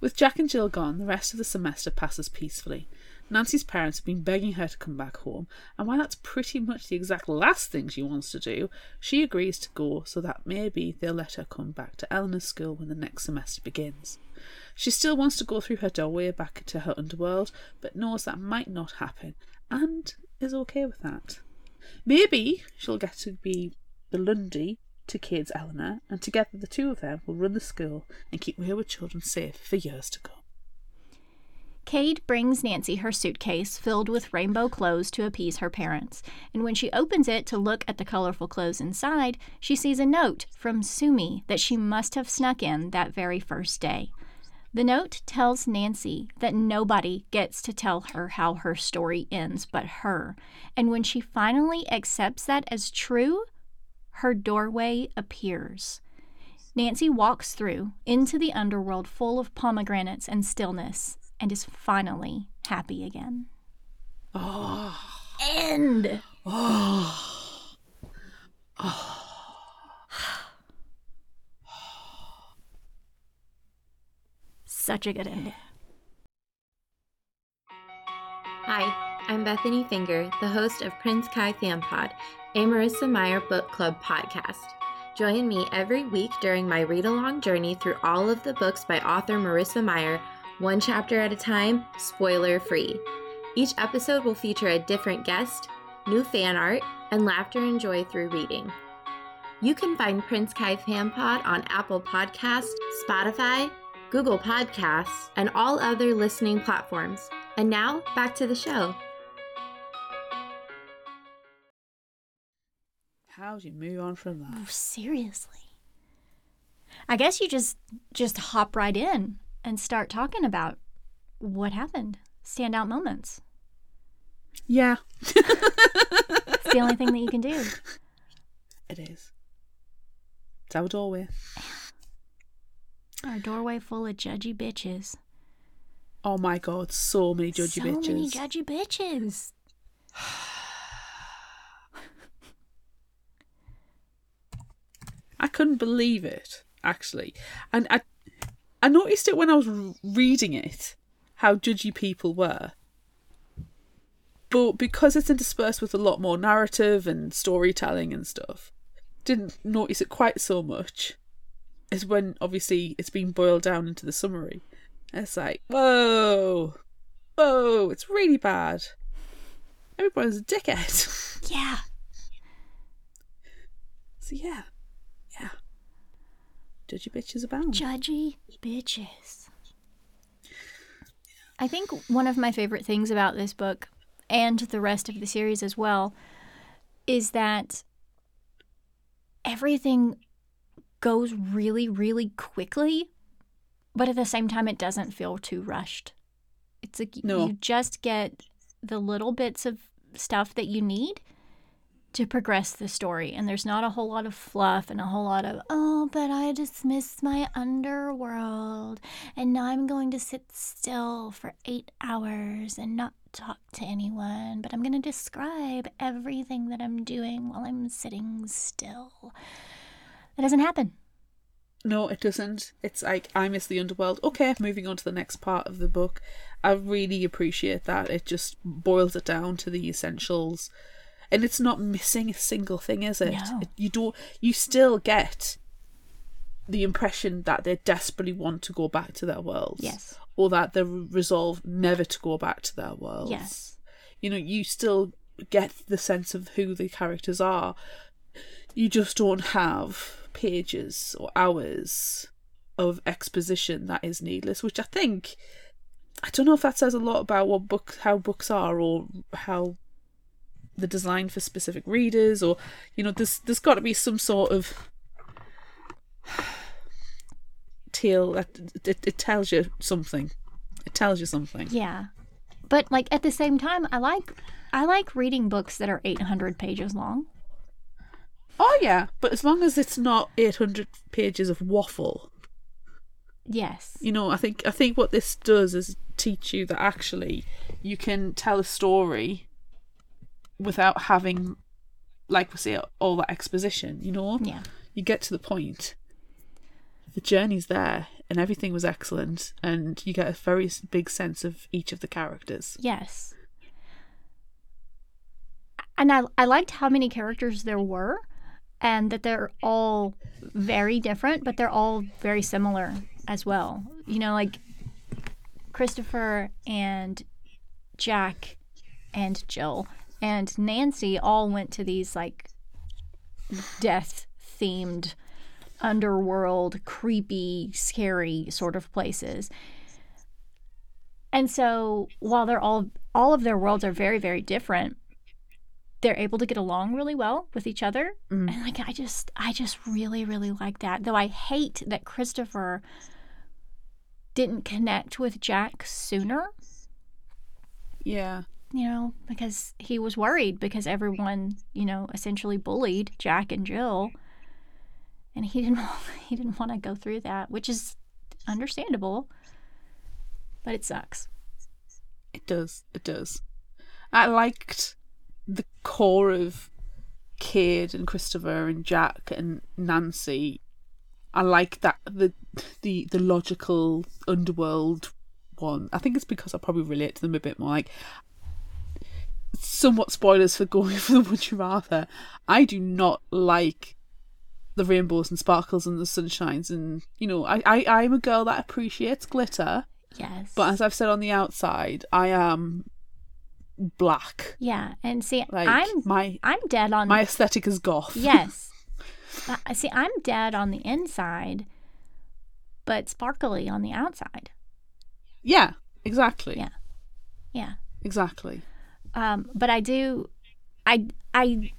With Jack and Jill gone, the rest of the semester passes peacefully. Nancy's parents have been begging her to come back home, and while that's pretty much the exact last thing she wants to do, she agrees to go so that maybe they'll let her come back to Eleanor's school when the next semester begins. She still wants to go through her doorway back to her underworld, but knows that might not happen, and is okay with that. Maybe she'll get to be the Lundy to Cade's Eleanor, and together the two of them will run the school and keep wayward children safe for years to come. Cade brings Nancy her suitcase filled with rainbow clothes to appease her parents, and when she opens it to look at the colorful clothes inside, she sees a note from Sumi that she must have snuck in that very first day. The note tells Nancy that nobody gets to tell her how her story ends but her, and when she finally accepts that as true, her doorway appears. Nancy walks through into the underworld full of pomegranates and stillness and is finally happy again. Oh. End. Oh. Oh. Such a good ending. Hi, I'm Bethany Finger, the host of Prince Kai Fan Pod, a Marissa Meyer Book Club podcast. Join me every week during my read along journey through all of the books by author Marissa Meyer, one chapter at a time, spoiler free. Each episode will feature a different guest, new fan art, and laughter and joy through reading. You can find Prince Kai Fan Pod on Apple Podcasts, Spotify, Google Podcasts, and all other listening platforms. And now, back to the show. How do you move on from that? Oh, seriously. I guess you just just hop right in and start talking about what happened. Standout moments. Yeah. It's the only thing that you can do. It is. It's our doorway. Our doorway full of judgy bitches. Oh my god, so many judgy so bitches. many judgy bitches. I couldn't believe it, actually. And I I noticed it when I was reading it, how judgy people were. But because it's interspersed with a lot more narrative and storytelling and stuff, didn't notice it quite so much as when obviously it's been boiled down into the summary. And it's like, whoa, whoa, it's really bad. Everybody's a dickhead. Yeah. so yeah. Judgy bitches abound. Judgy bitches. I think one of my favorite things about this book and the rest of the series as well is that everything goes really, really quickly, but at the same time, it doesn't feel too rushed. It's like No. you just get the little bits of stuff that you need to progress the story. And there's not a whole lot of fluff and a whole lot of, oh, but I dismissed my underworld and now I'm going to sit still for eight hours and not talk to anyone, but I'm going to describe everything that I'm doing while I'm sitting still. That doesn't happen. No, it doesn't. It's like I miss the underworld. Okay, moving on to the next part of the book. I really appreciate that. It just boils it down to the essentials. And it's not missing a single thing, is it? No. You don't you still get the impression that they desperately want to go back to their worlds. Yes. Or that they're resolved never to go back to their worlds. Yes. You know, you still get the sense of who the characters are. You just don't have pages or hours of exposition that is needless, which I think I don't know if that says a lot about what books how books are or how the design for specific readers or you know there's there's got to be some sort of tale that it, it tells you something it tells you something Yeah. But like at the same time, I like I like reading books that are 800 pages long. oh yeah but as long as it's not 800 pages of waffle Yes. you know i think i think what this does is teach you that actually you can tell a story without having like we say all that exposition you know Yeah. you get to the point the journey's there and everything was excellent and you get a very big sense of each of the characters Yes. And I I liked how many characters there were and that they're all very different, but they're all very similar as well. You know, like Christopher and Jack and Jill and Nancy all went to these like death themed underworld creepy scary sort of places. And so while they're all all of their worlds are very very different they're able to get along really well with each other. Mm. and like i just i just really really like that. Though i hate that christopher didn't connect with jack sooner. Yeah you know because he was worried because everyone you know essentially bullied jack and jill and he didn't he didn't want to go through that which is understandable but it sucks It does. It does. I liked the core of Cade and Christopher and Jack and Nancy. I like that the the the logical underworld one. I think it's because I probably relate to them a bit more. Like somewhat spoilers for going for the Would You Rather. I do not like the rainbows and sparkles and the sunshines and you know, I, I I'm a girl that appreciates glitter. yes But as I've said on the outside, I am black. yeah and see Like i'm my i'm dead on my aesthetic is goth. yes but I uh, see i'm dead on the inside but sparkly on the outside yeah, exactly. Yeah. yeah Exactly. Um, but I do, I I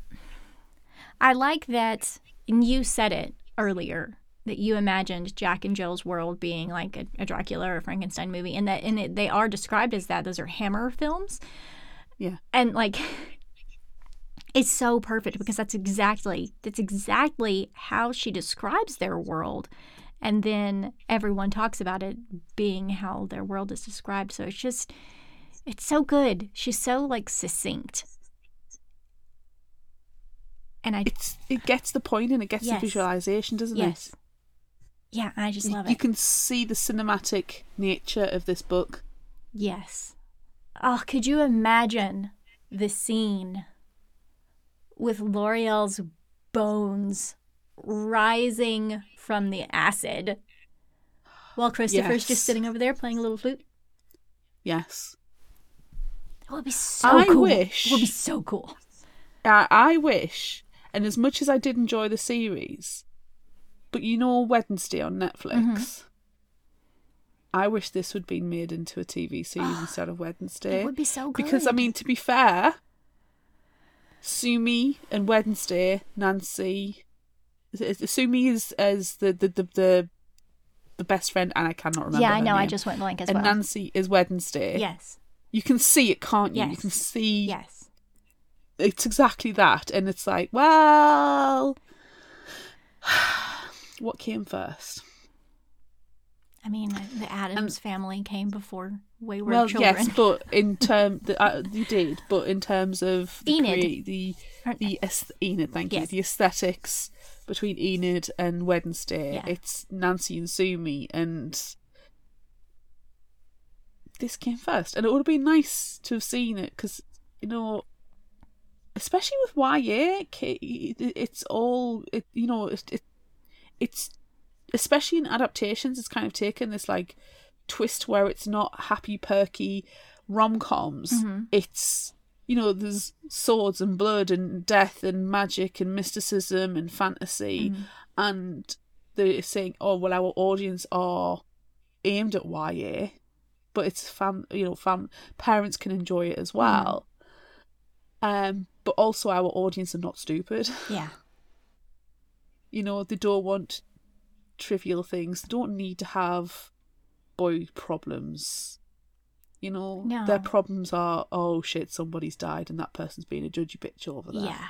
I like that. And you said it earlier that you imagined Jack and Jill's world being like a, a Dracula or Frankenstein movie, and that and it, they are described as that. Those are Hammer films, Yeah. and like. It's so perfect because that's exactly that's exactly how she describes their world, and then everyone talks about it being how their world is described. So it's just it's so good. She's so like succinct. And I It's it gets the point and it gets Yes. the visualization, doesn't it? yes. it? Yeah, I just love You it. You can see the cinematic nature of this book. Yes. Oh, could you imagine the scene with Loriel's bones rising from the acid while Christopher's Yes. just sitting over there playing a little flute? Yes. That would be so I cool. wish- It would be so cool. I, I wish, and as much as I did enjoy the series, but you know Wednesday on Netflix, Mm-hmm. I wish this would be made into a TV series instead of Wednesday. It would be so good. Because I mean, to be fair, Sumi and Wednesday, Nancy, Sumi is as the the, the the the best friend, and I cannot remember. yeah, I know. I just went blank as and well. Nancy is Wednesday. yes. You can see it, can't you? You can see Yes. it's exactly that, and it's like, well, what came first? I mean, the Addams family came before Wayward well, Children. yes, but in term, the, uh, you did, but in terms of the Enid. crea- the the Enid, thank you, the aesthetics between Enid and Wednesday. Yeah. It's Nancy and Sumi, and this came first, and it would have been nice to have seen it because you know. Especially with YA, it's all it, you know. It, it it's especially in adaptations, it's kind of taken this like twist where it's not happy perky rom coms. Mhm. It's you know, there's swords and blood and death and magic and mysticism and fantasy Mhm. and they're saying, "Oh, well, our audience are aimed at YA, but it's fam, you know, fam parents can enjoy it as well." Um, but also our audience are not stupid. Yeah. You know, they don't want trivial things. They don't need to have boy problems. You know, No. their problems are, oh shit, somebody's died and that person's being a judgy bitch over there. Yeah.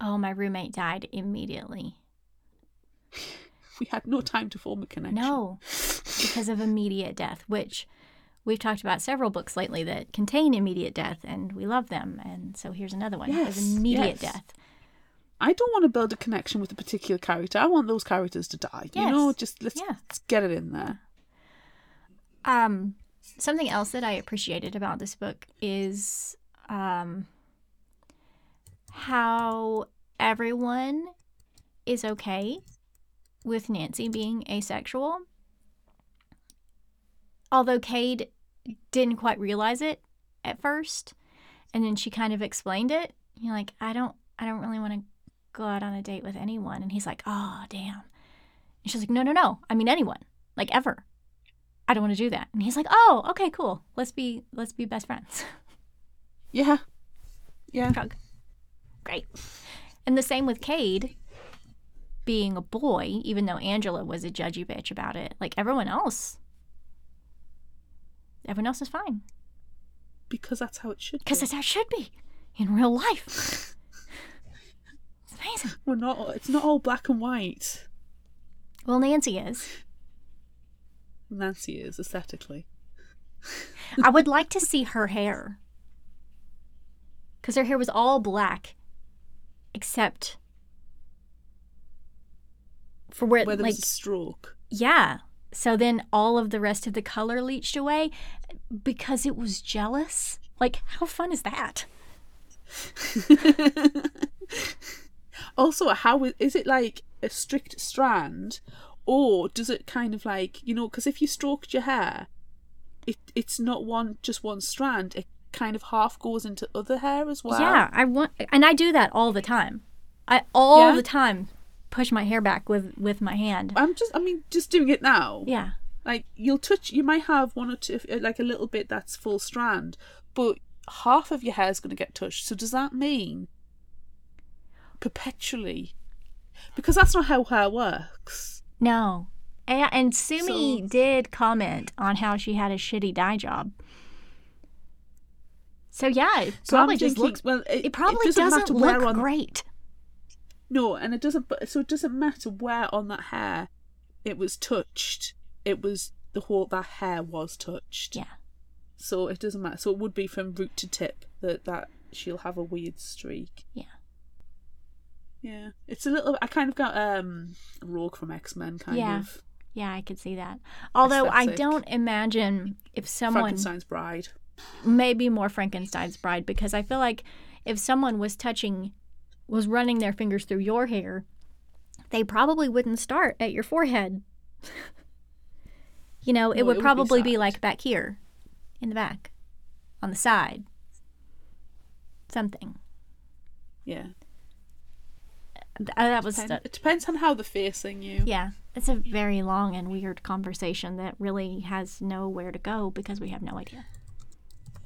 Oh, my roommate died immediately. We had no time to form a connection. No, because of immediate death, which we've talked about several books lately that contain immediate death, and we love them. And so here's another one Yes, with immediate yes. death. I don't want to build a connection with a particular character. I want those characters to die. You know, just let's, Yeah. let's get it in there. Um, something else that I appreciated about this book is um, how everyone is okay with Nancy being asexual. Although Cade didn't quite realize it at first, and then she kind of explained it. You're like, I don't, I don't really want to go out on a date with anyone, and he's like, Oh, damn. And she's like, No, no, no. I mean anyone, like ever. I don't want to do that. And he's like, "Oh, okay, cool. Let's be let's be best friends." Yeah. Yeah. Drug. Great. And the same with Cade being a boy, even though Angela was a judgy bitch about it. Like everyone else. Everyone else is fine. Because that's how it should be. Because that's how it should be in real life. it's amazing. We're not it's not all black and white. Well, Nancy is. Nancy is aesthetically. I would like to see her hair. Because her hair was all black, except for where, Where there like, was a stroke. yeah. So then all of the rest of the color leached away because it was jealous. Like, how fun is that? also, how is, is it like a strict strand, or does it kind of like you know? Because if you stroked your hair, it it's not one just one strand. It kind of half goes into other hair as well. Yeah, I want, and I do that all the time. I all Yeah? the time push my hair back with with my hand. I'm just. I mean, just doing it now. Yeah, Like you'll touch. You might have one or two, uh, like a little bit that's full strand, but half of your hair is going to get touched. So does that mean perpetually? Because that's not how hair works. no. And, and Sumi So- did comment on how she had a shitty dye job. So yeah, it So probably just thinking, looks. well, it, It probably doesn't, doesn't, look on great. No, and it doesn't. But so it doesn't matter where on that hair it was touched. It was the whole that hair was touched. Yeah. So it doesn't matter. So it would be from root to tip that that she'll have a weird streak. Yeah. Yeah, it's a little. I kind of got um Rogue from X Men kind Yeah. of Yeah, I could see that. Although I don't imagine if someone Frankenstein's bride. maybe more Frankenstein's bride because I feel like if someone was touching was running their fingers through your hair, they probably wouldn't start at your forehead. you know, it No, would it would be probably be like back here in the back on the side. Something. Yeah, uh, that was Depend- it depends on how they're facing you. yeah, it's a very long and weird conversation that really has nowhere to go because we have no idea.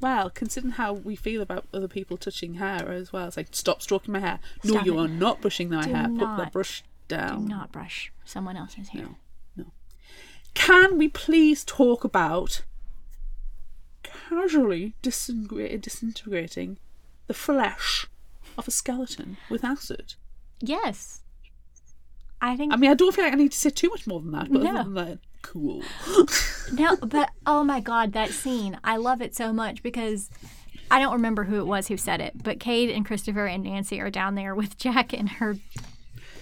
Well, considering how we feel about other people touching hair as well, it's like stop stroking my hair. No, Stop you it. are not brushing my Do hair. Put the brush down. Do not brush someone else's hair. No. no. Can we please talk about casually disintegra- disintegrating the flesh of a skeleton with acid? Yes. I think I mean, I don't feel like I need to say too much more than that, but No. other than that, cool. No, but oh my god, that scene. I love it so much because I don't remember who it was who said it, but Cade and Christopher and Nancy are down there with Jack and her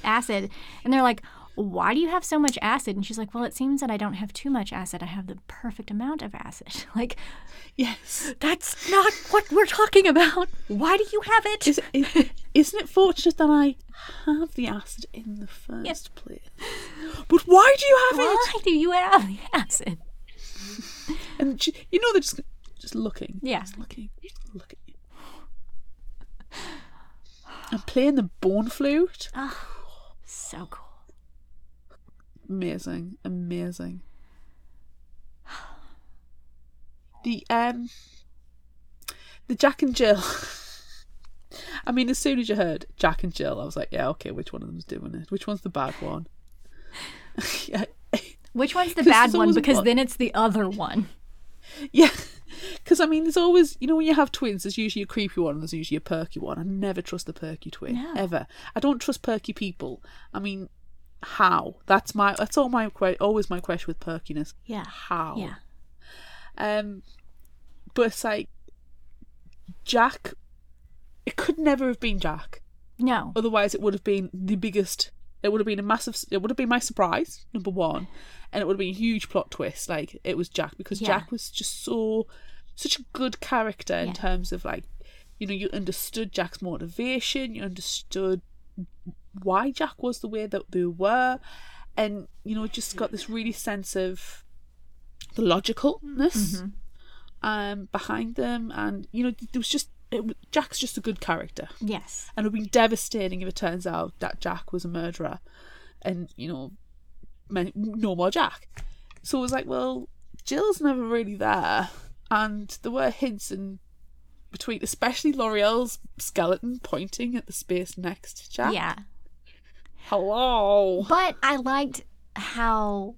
acid, and they're like, "Why do you have so much acid?" And she's like, "Well, it seems that I don't have too much acid. I have the perfect amount of acid." Like, yes. that's not what we're talking about. Why do you have it? Is, is, isn't it fortunate that I have the acid in the first place? But why do you have it? Why do you have the acid? And she, you know they're just just looking. Yeah. Just looking. Just look at you. And playing the bone flute. Oh, so cool. Amazing, amazing. The um, the Jack and Jill. I mean, as soon as you heard Jack and Jill, I was like, yeah, okay, which one of them's doing it? Which one's the bad one? yeah, Which one's the bad one? Because one- then it's the other one. yeah. Because I mean, there's always you know when you have twins, there's usually a creepy one and there's usually a perky one. I never trust the perky twin No. ever. I don't trust perky people. I mean, how? That's my that's all my always my question with perkiness. Yeah. How? Yeah. Um, but it's like Jack. It could never have been Jack. No. Otherwise, it would have been the biggest. It would have been a massive. It would have been my surprise number one, and it would have been a huge plot twist. Like it was Jack because Yeah. Jack was just so such a good character in Yeah. terms of like, you know, you understood Jack's motivation. You understood why Jack was the way that they were, and you know, just got this really sense of the logicalness Mm-hmm. um behind them, and you know, there was just it, Jack's just a good character Yes. and it would be devastating if it turns out that Jack was a murderer, and you know, men- no more Jack. So it was like, well, Jill's never really there, and there were hints in between, especially Loriel's skeleton pointing at the space next to Jack. Yeah. Hello. But I liked how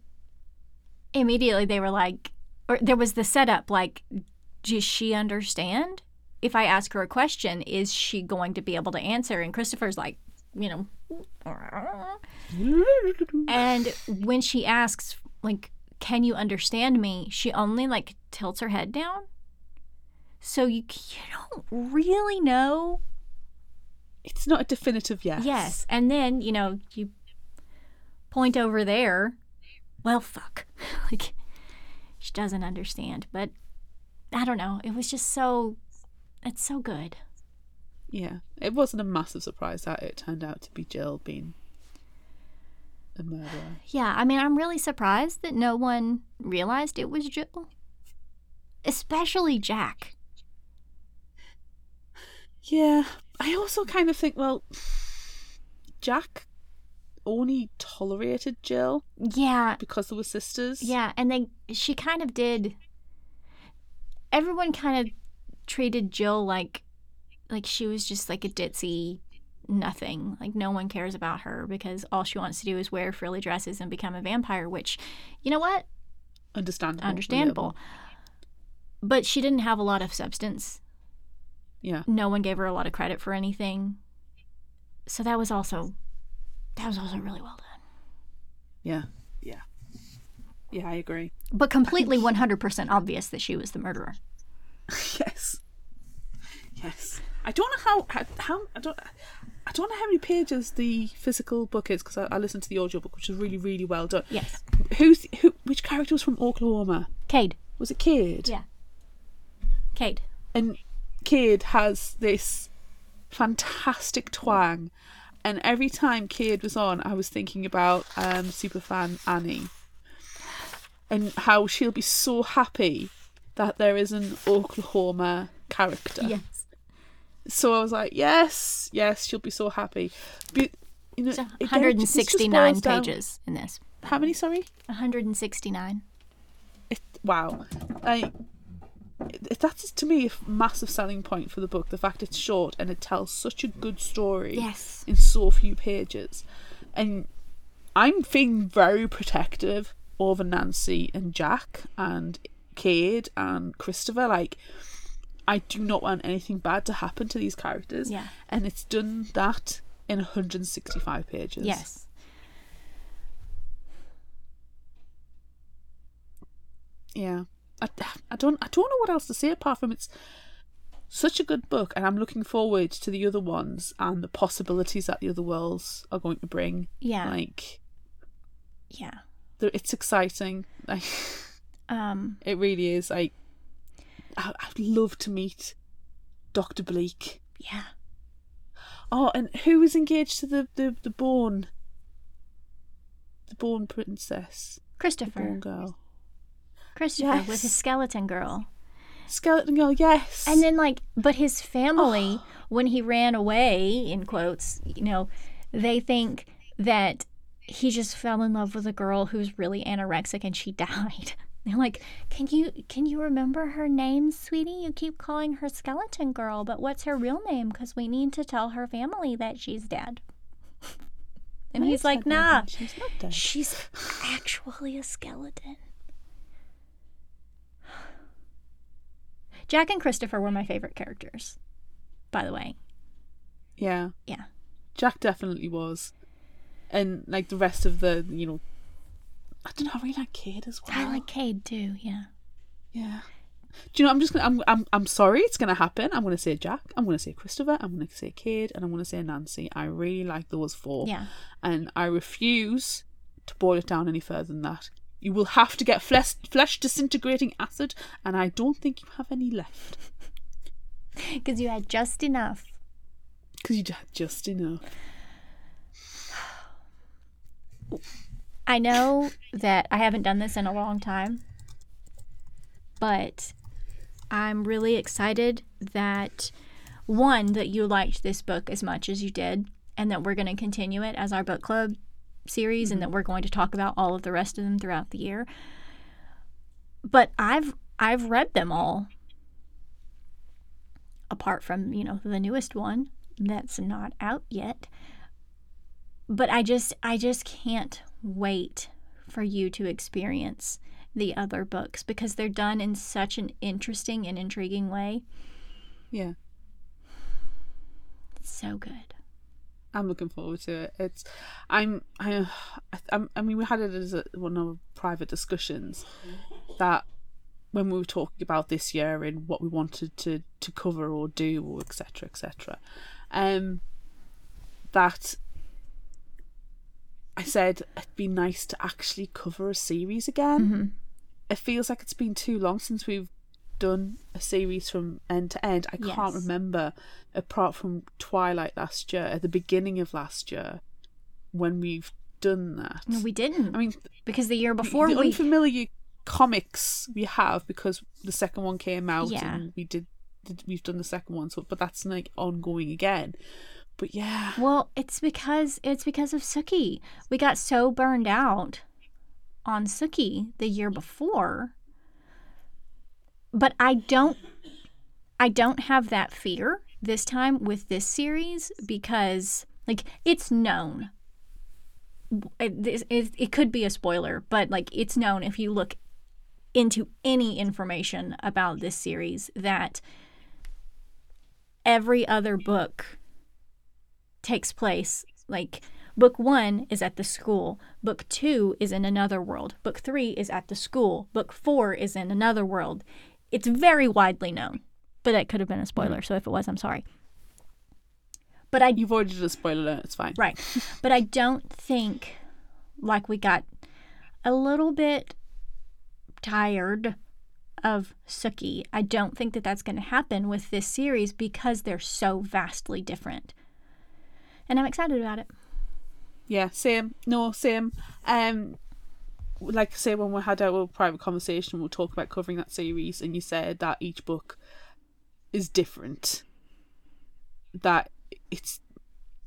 immediately they were like, or there was the setup like, does she understand? If I ask her a question, is she going to be able to answer? And Christopher's like, you know, and when she asks, like, can you understand me? She only like tilts her head down. So you, you don't really know It's not a definitive yes. Yes. And then, you know, you point over there. Well, fuck. like, she doesn't understand. But I don't know. It was just so, it's so good. Yeah. It wasn't a massive surprise that it turned out to be Jill being a murderer. Yeah. I mean, I'm really surprised that no one realized it was Jill, especially Jack. Yeah, I also kind of think, well, Jack only tolerated Jill Yeah. because they were sisters. Yeah. And they, she kind of did, everyone kind of treated Jill like, like she was just like a ditzy nothing. Like no one cares about her because all she wants to do is wear frilly dresses and become a vampire, which, you know what? understandable. Understandable. But she didn't have a lot of substance. Yeah, No one gave her a lot of credit for anything. So that was also that was also really well done. yeah, yeah, yeah. I agree. But completely 100% obvious that she was the murderer. yes, yes. I don't know how, how how I don't I don't know how many pages the physical book is because I, I listened to the audiobook, which is really really well done. Yes. Who's who? Which character was from Oklahoma? Cade. Was it Cade? Yeah. Cade. and Cade has this fantastic twang. And every time Cade was on, I was thinking about um, superfan Annie and how she'll be so happy that there is an Oklahoma character. Yes. So I was like, yes, yes, she'll be so happy. But, you know, So again, it just- this just 169 down- pages in this. How many? Sorry. 169. it, wow like that's to me a massive selling point for the book the fact it's short and it tells such a good story Yes. in so few pages and i'm feeling very protective over nancy and jack and cade and christopher like i do not want anything bad to happen to these characters Yeah. and it's done that in 165 pages Yes. yeah I, I don't I don't know what else to say apart from it's such a good book and I'm looking forward to the other ones and the possibilities that the other worlds are going to bring Yeah. like yeah. it's exciting like Um it really is like I, I'd love to meet Dr. Bleak yeah. oh and who was engaged to the the, the born the born princess Christopher, born Christopher. girl Christopher with Yes. his skeleton girl. skeleton girl yes And then like but his family oh. when he ran away in quotes, you know, they think that he just fell in love with a girl who's really anorexic and she died. They're like, "Can you can you remember her name, sweetie? You keep calling her skeleton girl, but what's her real name cuz we need to tell her family that she's dead." And he's like, "Nah. She's not dead. She's actually a skeleton." Jack and Christopher were my favorite characters. By the way. Yeah. Yeah. Jack definitely was. And like the rest of the, you know, I don't know, I really like Cade as well. I like Cade too, yeah. Yeah. Do you know? I'm just gonna. I'm. I'm. I'm sorry. It's gonna happen. I'm gonna say Jack. I'm gonna say Christopher. I'm gonna say Cade, and I'm gonna say Nancy. I really like those four. Yeah. And I refuse to boil it down any further than that. You will have to get flesh, flesh disintegrating acid, and I don't think you have any left Because you had just enough. because you had just enough. I know that I haven't done this in a long time, but I'm really excited that one, that you liked this book as much as you did, and that we're going to continue it as our book club series, and that mm-hmm. we're going to talk about all of the rest of them throughout the year. But I've I've read them all, apart from you know the newest one that's not out yet but I just I just can't wait for you to experience the other books because they're done in such an interesting and intriguing way. Yeah. It's so good. I'm looking forward to it. It's, I'm, I, I, I mean, we had it as a, one of our private discussions that when we were talking about this year and what we wanted to to cover or do or etc etc, um, that I said it'd be nice to actually cover a series again. It feels like it's been too long since we've done a series from end to end. I can't Yes. remember, apart from Twilight last year, at the beginning of last year, when we've done that. No, we didn't I mean, because the year before the we unfamiliar comics we have because the second one came out Yeah. and we did, did we've done the second one, so but that's like ongoing again. But yeah, Well, it's because it's because of Suki. We got so burned out on Suki the year before. But I don't I don't have that fear this time with this series because like it's known. It, it, it could be a spoiler, but like it's known if you look into any information about this series that every other book takes place. Like book one is at the school. Book two is in another world. Book three is at the school. Book four is in another world it's very widely known but that could have been a spoiler so if it was i'm sorry but i you've already did a spoiler alert. It's fine. right but i don't think like we got a little bit tired of Suki. I don't think that that's going to happen with this series because they're so vastly different. And I'm excited about it. Yeah, same. No, same. Um, like say, when we had our private conversation, we'll talk about covering that series, and you said that each book is different. That it's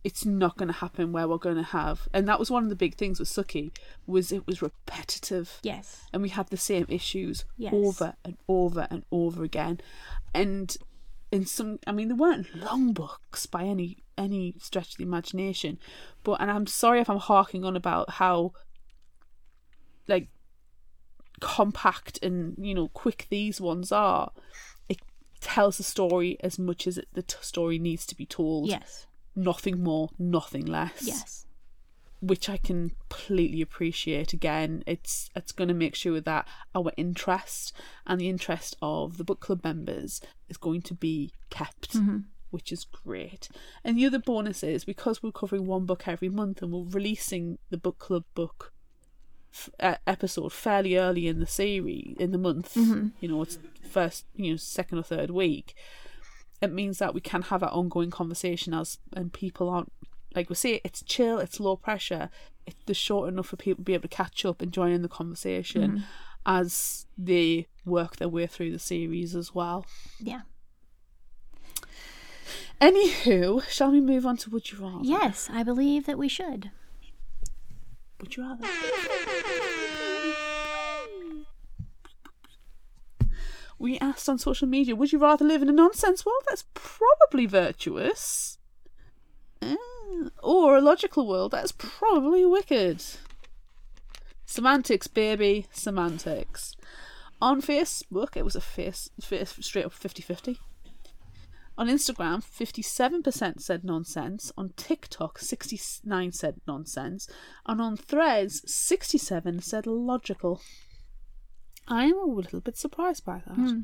it's not going to happen where we're going to have, and that was one of the big things with Suki was it was repetitive, Yes. and we had the same issues Yes. over and over and over again, and in some i mean there weren't long books by any any stretch of the imagination but and i'm sorry if i'm harking on about how like compact and you know quick these ones are it tells the story as much as it, the t- story needs to be told Yes. nothing more nothing less Yes. which I can completely appreciate. Again, it's it's going to make sure that our interest and the interest of the book club members is going to be kept, mm-hmm. which is great. And the other bonus is because we're covering one book every month and we're releasing the book club book f- episode fairly early in the series in the month. Mm-hmm. You know, it's first, you know, second or third week. It means that we can have that ongoing conversation as and people aren't like we say, it's chill, it's low pressure. It's short enough for people to be able to catch up and join in the conversation mm-hmm. as they work their way through the series as well. Yeah. Anywho, shall we move on to Would You Rather? Yes, I believe that we should. Would you rather? We asked on social media, would you rather live in a nonsense world that's probably virtuous? Eh, Or a logical world that's probably wicked? Semantics, baby, semantics. On Facebook, it was a face, face straight up 50 50. On Instagram, 57% said nonsense. On TikTok, 69 said nonsense. And on Threads, 67 said logical. I am a little bit surprised by that. Hmm.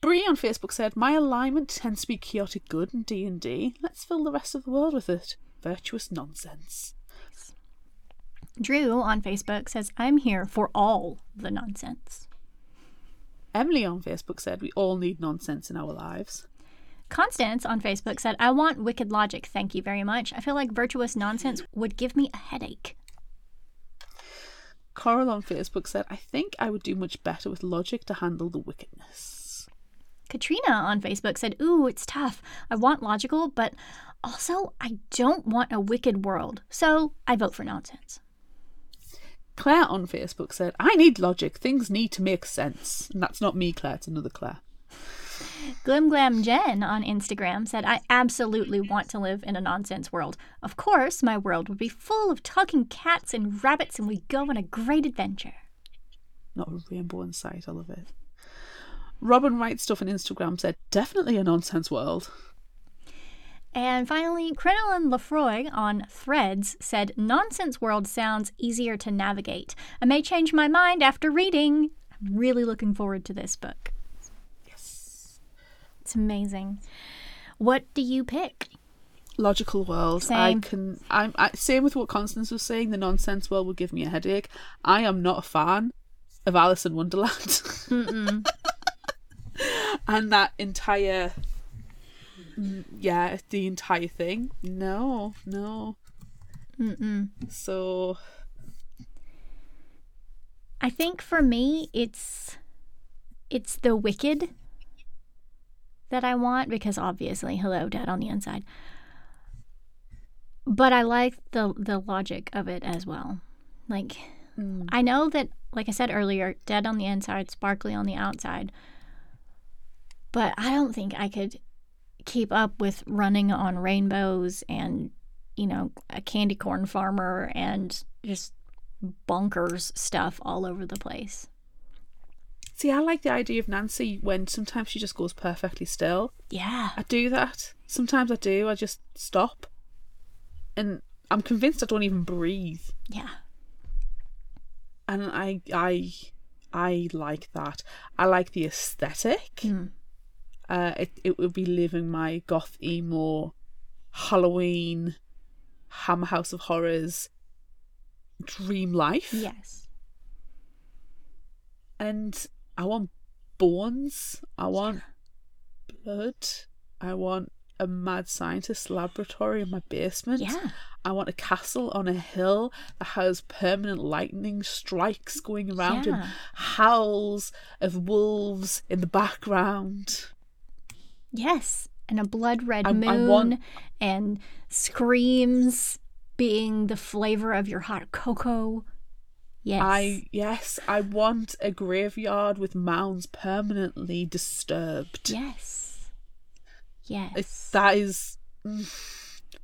Bree on Facebook said, "My alignment tends to be chaotic good in D and D. Let's fill the rest of the world with it. Virtuous nonsense." Drew on Facebook says, I'm here for all the nonsense. Emily on Facebook said, "We all need nonsense in our lives." Constance on Facebook said, I want wicked logic, thank you very much. I feel like virtuous nonsense would give me a headache. Coral on Facebook said, "I think I would do much better with logic to handle the wickedness." Katrina on Facebook said, Ooh, it's tough. I want logical, but also I don't want a wicked world. So I vote for nonsense. Claire on Facebook said, "I need logic. Things need to make sense." And that's not me, Claire. It's another Claire. Glim Glam Jen on Instagram said, I absolutely want to live in a nonsense world. Of course, my world would be full of talking cats and rabbits, and we'd go on a great adventure. Not a rainbow in sight. I love it. Robin Wright stuff on Instagram said, "Definitely a nonsense world." And finally, Crinoline Lefroy on Threads said, Nonsense World sounds easier to navigate. I may change my mind after reading. I'm really looking forward to this book. Yes. It's amazing. What do you pick? Logical world. I Same. can. I'm I, same with what Constance was saying. The nonsense world would give me a headache. I am not a fan of Alice in Wonderland. and that entire, yeah, the entire thing. No, no. Mm-mm. So I think for me, it's it's the wicked that I want because obviously, hello, dead on the inside. But I like the the logic of it as well. Like mm, I know that, like I said earlier, dead on the inside, sparkly on the outside. But I don't think I could keep up with running on rainbows and, you know, a candy corn farmer and just bonkers stuff all over the place. see, I like the idea of Nancy when sometimes she just goes perfectly still. Yeah. I do that. Sometimes I do. I just stop, and I'm convinced I don't even breathe. Yeah. And I, I, I like that. I like the aesthetic. Mm. Uh, it it would be living my goth emo, Halloween, Hammer House of Horrors, dream life. Yes. and I want bones. I want blood. I want a mad scientist laboratory in my basement. Yeah. I want a castle on a hill that has permanent lightning strikes going around and howls of wolves in the background. Yes. And a blood red I- I moon want- and screams being the flavor of your hot cocoa. Yes. I yes, I want a graveyard with mounds permanently disturbed. Yes. Yes. It- that is mm,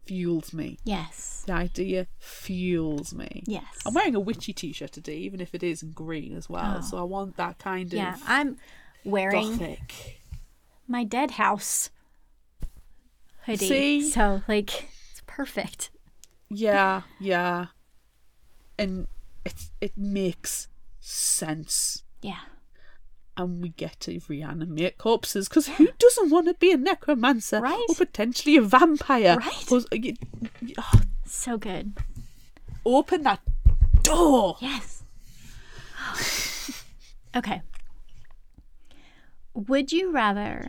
fuels me. yes. The idea fuels me. Yes. I'm wearing a witchy t-shirt today, even if it is green as well. Oh. So I want that kind of Yeah, I'm wearing gothic. My dead house hoodie. See? So like it's perfect. Yeah, yeah. And it it makes sense. Yeah. And we get to reanimate corpses because who doesn't want to be a necromancer Right? or potentially a vampire? Right. Or- you- you- oh, So good. open that door. Yes. okay. Would you rather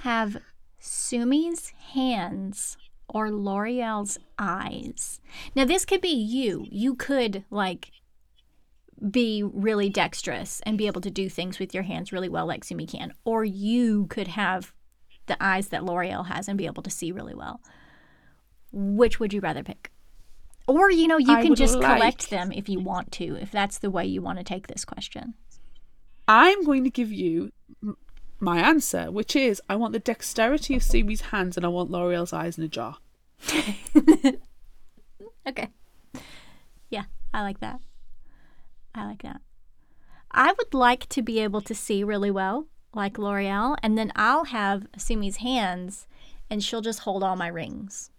have Sumi's hands or Loriel's eyes? Now, this could be you. You could, like, be really dexterous and be able to do things with your hands really well, like Sumi can. Or you could have the eyes that Loriel has and be able to see really well. Which would you rather pick? Or, you know, you I can just like- collect them if you want to, if that's the way you want to take this question. I'm going to give you my answer, which is I want the dexterity of Sumi's hands and I want Loriel's eyes in a jar. Okay. Yeah, I like that. I like that. I would like to be able to see really well, like Loriel, and then I'll have Sumi's hands and she'll just hold all my rings.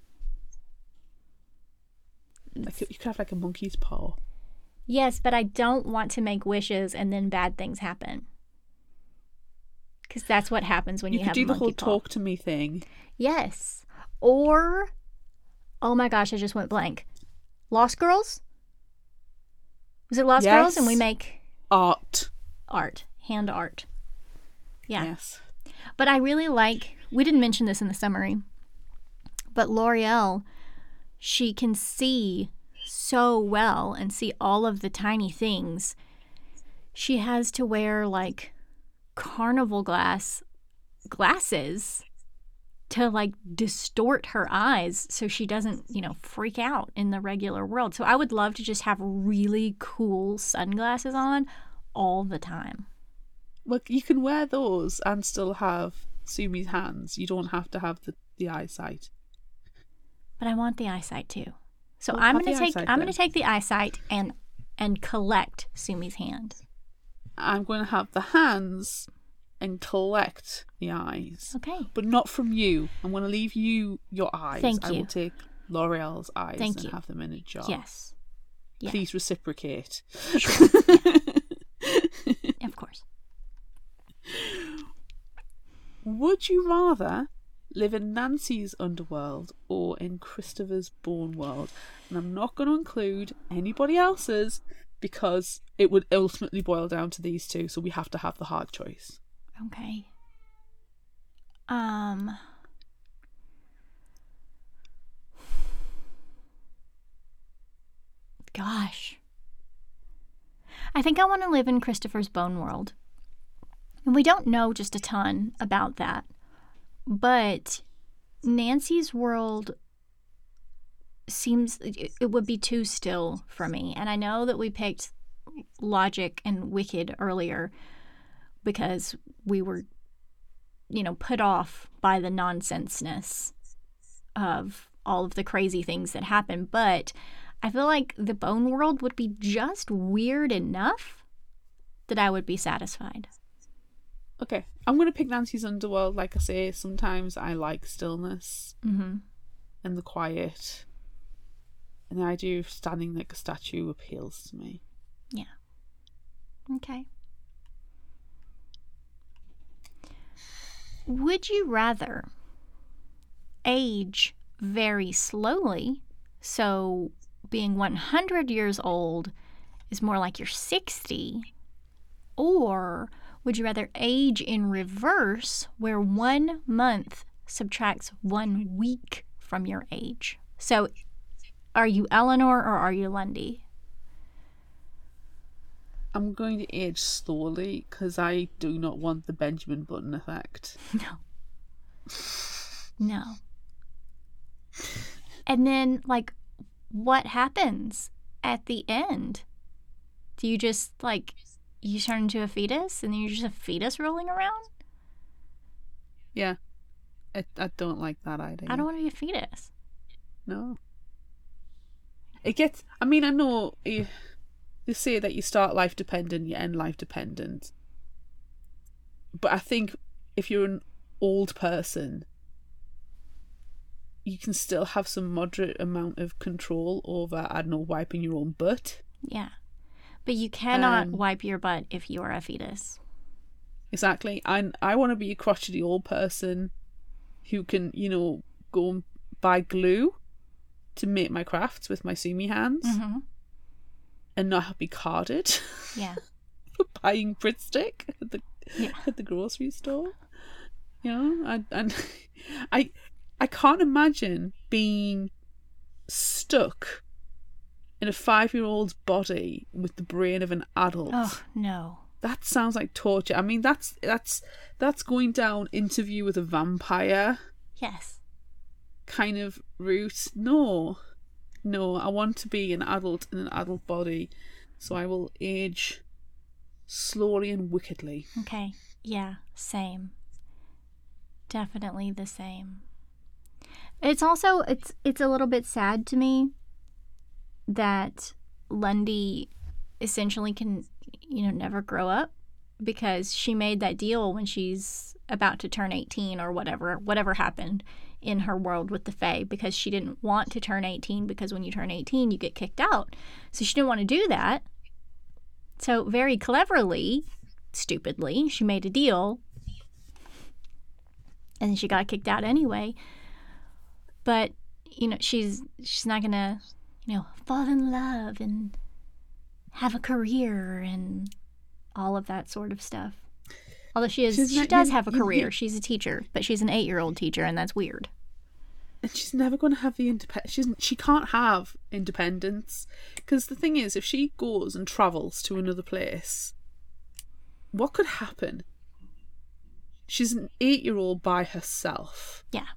Like you could have like a monkey's paw. Yes, but I don't want to make wishes and then bad things happen. Because that's what happens when you, You, have do the whole paw. talk to me thing. Yes. Or, oh my gosh, I just went blank. Lost Girls? Was it Lost Girls? And we make Art. art, hand art. Yeah. Yes. But I really like, we didn't mention this in the summary, but Loriel, she can see so well and see all of the tiny things. She has to wear like carnival glass glasses to like distort her eyes so she doesn't, you know, freak out in the regular world. So I would love to just have really cool sunglasses on all the time. Well, you can wear those and still have Sumi's hands. You don't have to have the, the eyesight. but I want the eyesight too. So Well, I'm gonna take eyesight I'm gonna take the eyesight and and collect Sumi's hand. I'm going to have the hands and collect the eyes. Okay. But not from you. I'm going to leave you your eyes. Thank I you. will take Loriel's eyes Thank and you. have them in a jar. Yes. Yeah. Please reciprocate. Of course. Would you rather live in Nancy's underworld or in Christopher's born world? And I'm not going to include anybody else's because it would ultimately boil down to these two, so we have to have the hard choice. Okay. Um Gosh. I think I want to live in Christopher's bone world. And we don't know just a ton about that. But Nancy's world seems it would be too still for me. And I know that we picked Logic and Wicked earlier because we were you know put off by the nonsenseness of all of the crazy things that happen but i feel like the bone world would be just weird enough that i would be satisfied Okay, I'm to pick Nancy's underworld. Like I say, sometimes I like stillness mm-hmm. and the quiet. And the idea of standing like a statue appeals to me. Yeah. Okay would you rather age very slowly so being 100 years old is more like you're 60 or would you rather age in reverse where one month subtracts one week from your age so are you eleanor or are you lundy I'm going to age slowly because I do not want the Benjamin Button effect. no no and then like what happens at the end do you just like you turn into a fetus and then you're just a fetus rolling around Yeah. I, I don't like that idea. i don't want to be a fetus No. It gets. I mean, I know you, you say that you start life dependent, you end life dependent. But I think if you're an old person, you can still have some moderate amount of control over, I don't know, wiping your own butt. yeah but you cannot Um, wipe your butt if you are a fetus Exactly. And I want to be a crotchety old person who can, you know, go and buy glue to make my crafts with my sumi hands mm-hmm. and not be carded. yeah for buying Pritt Stick at the Yeah. at the grocery store. You know, and, and I I can't imagine being stuck in a five year old's body with the brain of an adult. oh no That sounds like torture. I mean that's that's that's going down interview with a vampire yes kind of route. No. No, I want to be an adult in an adult body, so I will age slowly and wickedly. Okay. Yeah, same. Definitely the same. It's also it's it's a little bit sad to me that Lundy essentially can you know never grow up because she made that deal when she's about to turn 18 or whatever whatever happened in her world with the Fae because she didn't want to turn 18 because when you turn 18 you get kicked out. So she didn't want to do that. So very cleverly, stupidly, she made a deal and she got kicked out anyway. But, you know, she's she's not going to, you know, fall in love and have a career and all of that sort of stuff. Although she is, She's she not- does you- have a you- you- career. She's a teacher, but she's an eight-year-old teacher, and that's weird. and she's never going to have the independence. She's she can't have independence because the thing is, if she goes and travels to another place, what could happen? She's an eight-year-old by herself. Yeah.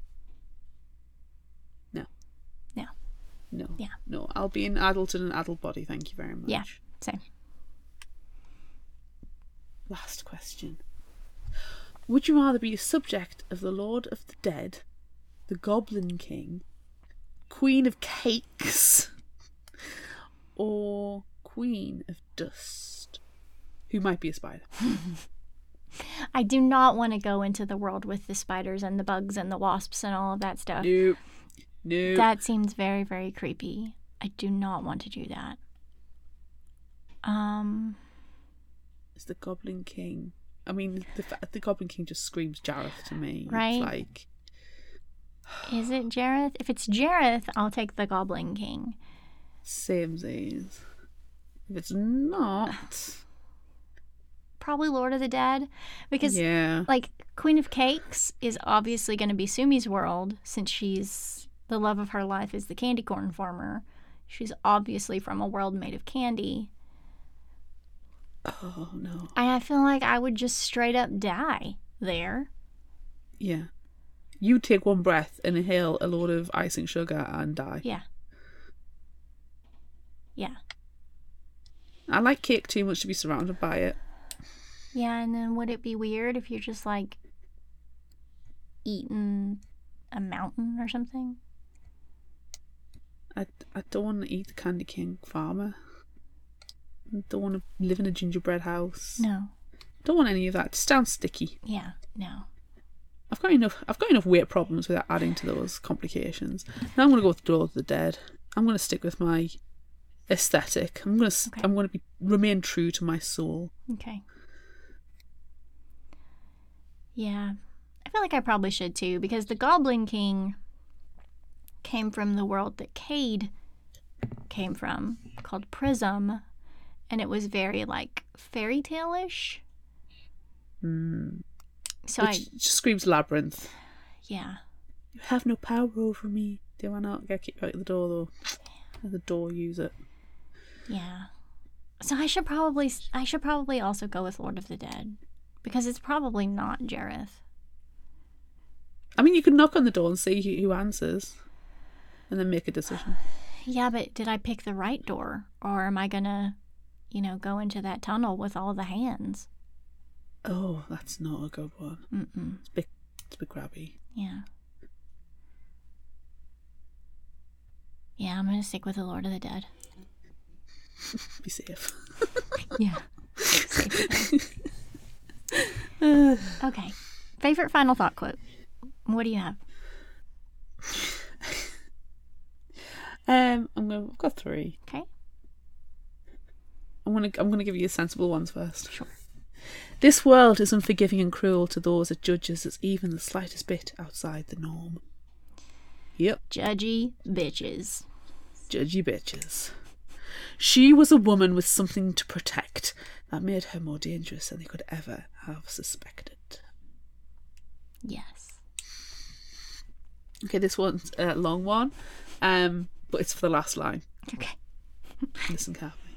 No. No. No. Yeah. No. I'll be an adult in an adult body. Thank you very much. Yeah. Same. Last question. Would you rather be a subject of the Lord of the Dead, the Goblin King, Queen of Cakes, or Queen of Dust? Who might be a spider? I do not want to go into the world with the spiders and the bugs and the wasps and all of that stuff. Nope. Nope. That seems very, very creepy. I do not want to do that. Um, Is the Goblin King. I mean, the the Goblin King just screams Jareth to me. Right. It's like, is it Jareth? If it's Jareth, I'll take the Goblin King. same If it's not, Probably Lord of the Dead, because yeah. like Queen of Cakes is obviously going to be Sumi's world since she's the love of her life is the candy corn farmer. She's obviously from a world made of candy. Oh no. And I feel like I would just straight up die there. Yeah. You take one breath and inhale a load of icing sugar and die. Yeah. Yeah. I like cake too much to be surrounded by it. Yeah, and then would it be weird if you're just like eating a mountain or something? I, I don't want to eat the Candy King farmer. Don't want to live in a gingerbread house. No. Don't want any of that. It sounds sticky. Yeah, no. I've got enough. I've got enough weight problems without adding to those complications. Now I'm going to go with Dawn of the Dead. I'm going to stick with my aesthetic. I'm going to. Okay. I'm going to be remain true to my soul. Okay. Yeah. I feel like I probably should too, because the Goblin King came from the world that Cade came from, called Prism, and it was very like fairy tale ish. Mm. So I, Which just screams labyrinth. yeah. You have no power over me. Do I not get kicked out the door though? Let the door use it. Yeah. So I should probably I should probably also go with Lord of the Dead because it's probably not Jareth. I mean, you could knock on the door and see who, who answers, and then make a decision. Yeah, but did I pick the right door or am I going to you know go into that tunnel with all the hands? Oh, that's not a good one. Mm-mm. It's a bit, it's a bit grabby. Yeah. Yeah, I'm going to stick with the Lord of the Dead. Be safe. Yeah. Uh, okay. Favorite final thought quote. What do you have? um, I'm gonna. I've got three. Okay. I'm gonna. I'm gonna give you sensible ones first. Sure. This world is unforgiving and cruel to those it judges as even the slightest bit outside the norm. Yep, Judgy bitches. judgy bitches. She was a woman with something to protect that made her more dangerous than they could ever have suspected. Yes. Okay, this one's a long one, um, but it's for the last line. Okay. Listen carefully.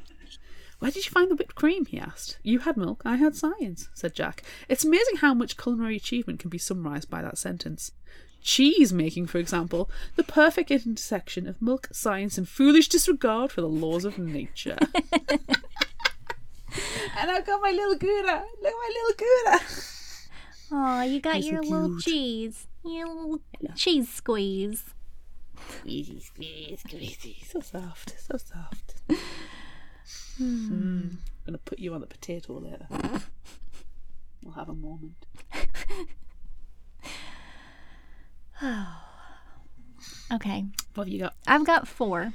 Where did you find the whipped cream? he asked. You had milk, I had science, said Jack. It's amazing how much culinary achievement can be summarised by that sentence. cheese making, for example, the perfect intersection of milk, science, and foolish disregard for the laws of nature. and I've got my little Gouda. Look at my little Gouda. Oh, you got He's so your little cute. cheese. Your little cheese squeeze. Squeezy, squeeze, squeezy. So soft, so soft. Mm. I'm gonna put you on the potato later. We'll have a moment. oh. Okay. What have you got? I've got four.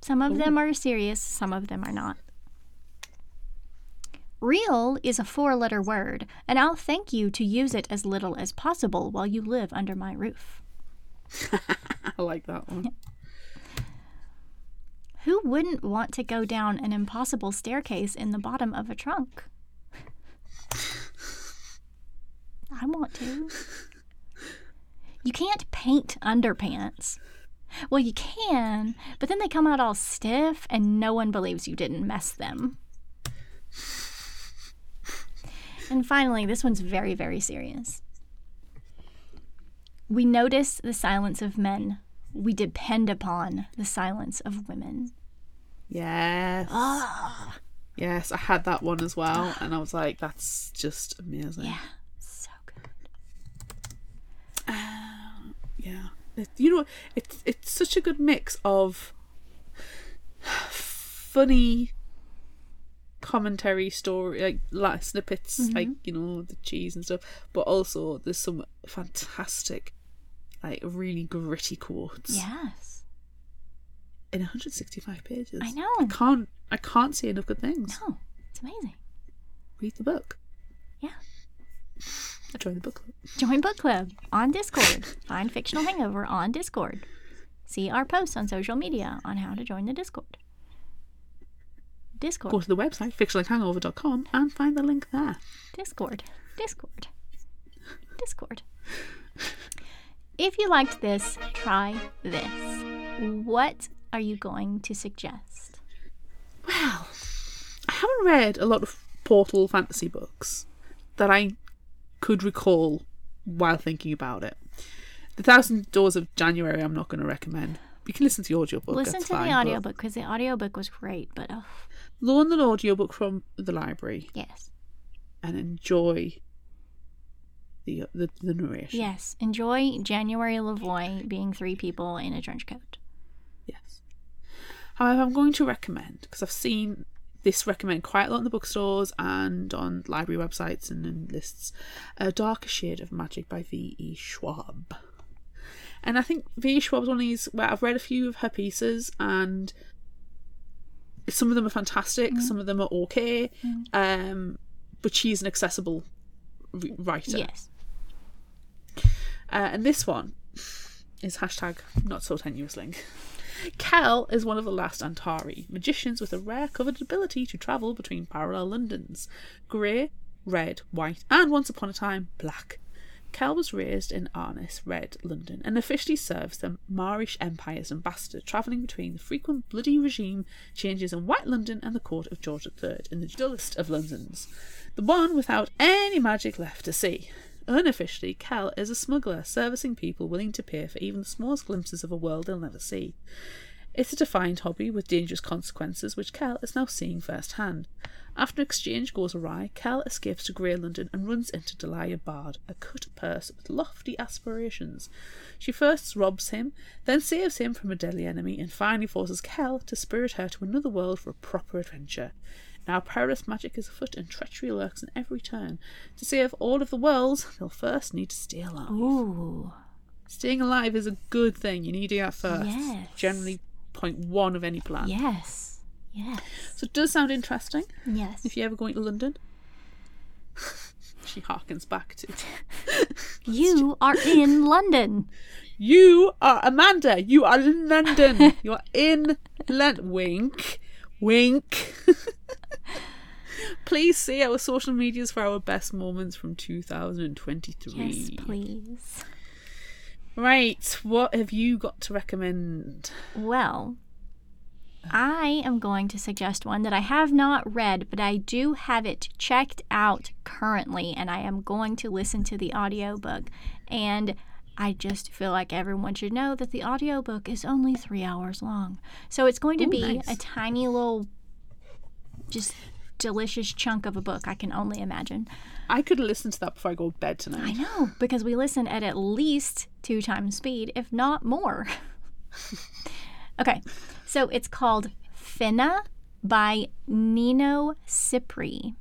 Some of them are serious, some of them are not. Real is a four letter word, and I'll thank you to use it as little as possible while you live under my roof. I like that one. Who wouldn't want to go down an impossible staircase in the bottom of a trunk? I want to. You can't paint underpants. Well, you can, but then they come out all stiff and no one believes you didn't mess them. And finally, this one's very, very serious. We notice the silence of men. We depend upon the silence of women. Yes. Ah. Yes, I had that one as well, and I was like, that's just amazing. Yeah, so good. Yeah. It, you know, it's it's such a good mix of funny commentary story like, like snippets like you know the cheese and stuff but also there's some fantastic like really gritty quotes Yes. In 165 pages I know. i can't i can't say enough good things No, it's amazing. read the book Yeah. join the book club Join book club on Discord. Find Fictional Hangover on Discord. See our posts on social media on how to join the Discord. Discord. go to the website fictionalhangover.com and find the link there Discord. Discord. Discord. If you liked this, try this. What are you going to suggest? Well, I haven't read a lot of Portal fantasy books that I could recall while thinking about it. The Thousand Doors of January, I'm not going to recommend. You can listen to the audiobook. Listen to fine, the audiobook because the audiobook was great, but oh, Loan the audiobook from the library yes. and enjoy the the, the narration. Yes. Enjoy January LaVoy being three people in a trench coat. Yes. However, I'm going to recommend because I've seen this recommend quite a lot in the bookstores and on library websites and in lists. A Darker Shade of Magic by V. E. Schwab. And I think V. E. Schwab's one of these where I've read a few of her pieces and some of them are fantastic, some of them are okay, um, but she's an accessible r- writer. Yes. Uh, and this one is hashtag not so tenuous link. Kell is one of the last Antari, magicians with a rare coveted ability to travel between parallel Londons grey, red, white, and once upon a time, black. Kell was raised in Arnes, Red, London, and officially serves the Maresh Empire's ambassador, travelling between the frequent bloody regime changes in White London and the court of George III in the dullest of Londons, the one without any magic left to see. Unofficially, Kell is a smuggler, servicing people willing to pay for even the smallest glimpses of a world they'll never see. It's a defined hobby with dangerous consequences, which Kell is now seeing firsthand. After an exchange goes awry, Kell escapes to Grey London and runs into Delilah Bard, a cut purse with lofty aspirations. She first robs him, then saves him from a deadly enemy, and finally forces Kell to spirit her to another world for a proper adventure. Now perilous magic is afoot and treachery lurks in every turn. To save all of the worlds, they'll first need to stay alive. Ooh. Staying alive is a good thing. You need to do that first. Yes. Generally point one of any plan. Yes. Yes. So it does sound interesting Yes. if you're ever going to London. she harkens back to You are in London. You are Amanda, you are in London. you are in London. Wink. Wink. Please see our social medias for our best moments from 2023. Yes, please. Right, what have you got to recommend? Well, I am going to suggest one that I have not read, but I do have it checked out currently, and I am going to listen to the audiobook. And I just feel like everyone should know that the audiobook is only three hours long. So it's going to Ooh, be nice. a tiny little, just delicious chunk of a book, I can only imagine. I could listen to that before I go to bed tonight. I know, because we listen at at least two times speed, if not more. okay, so it's called Finna by Nino Cipri.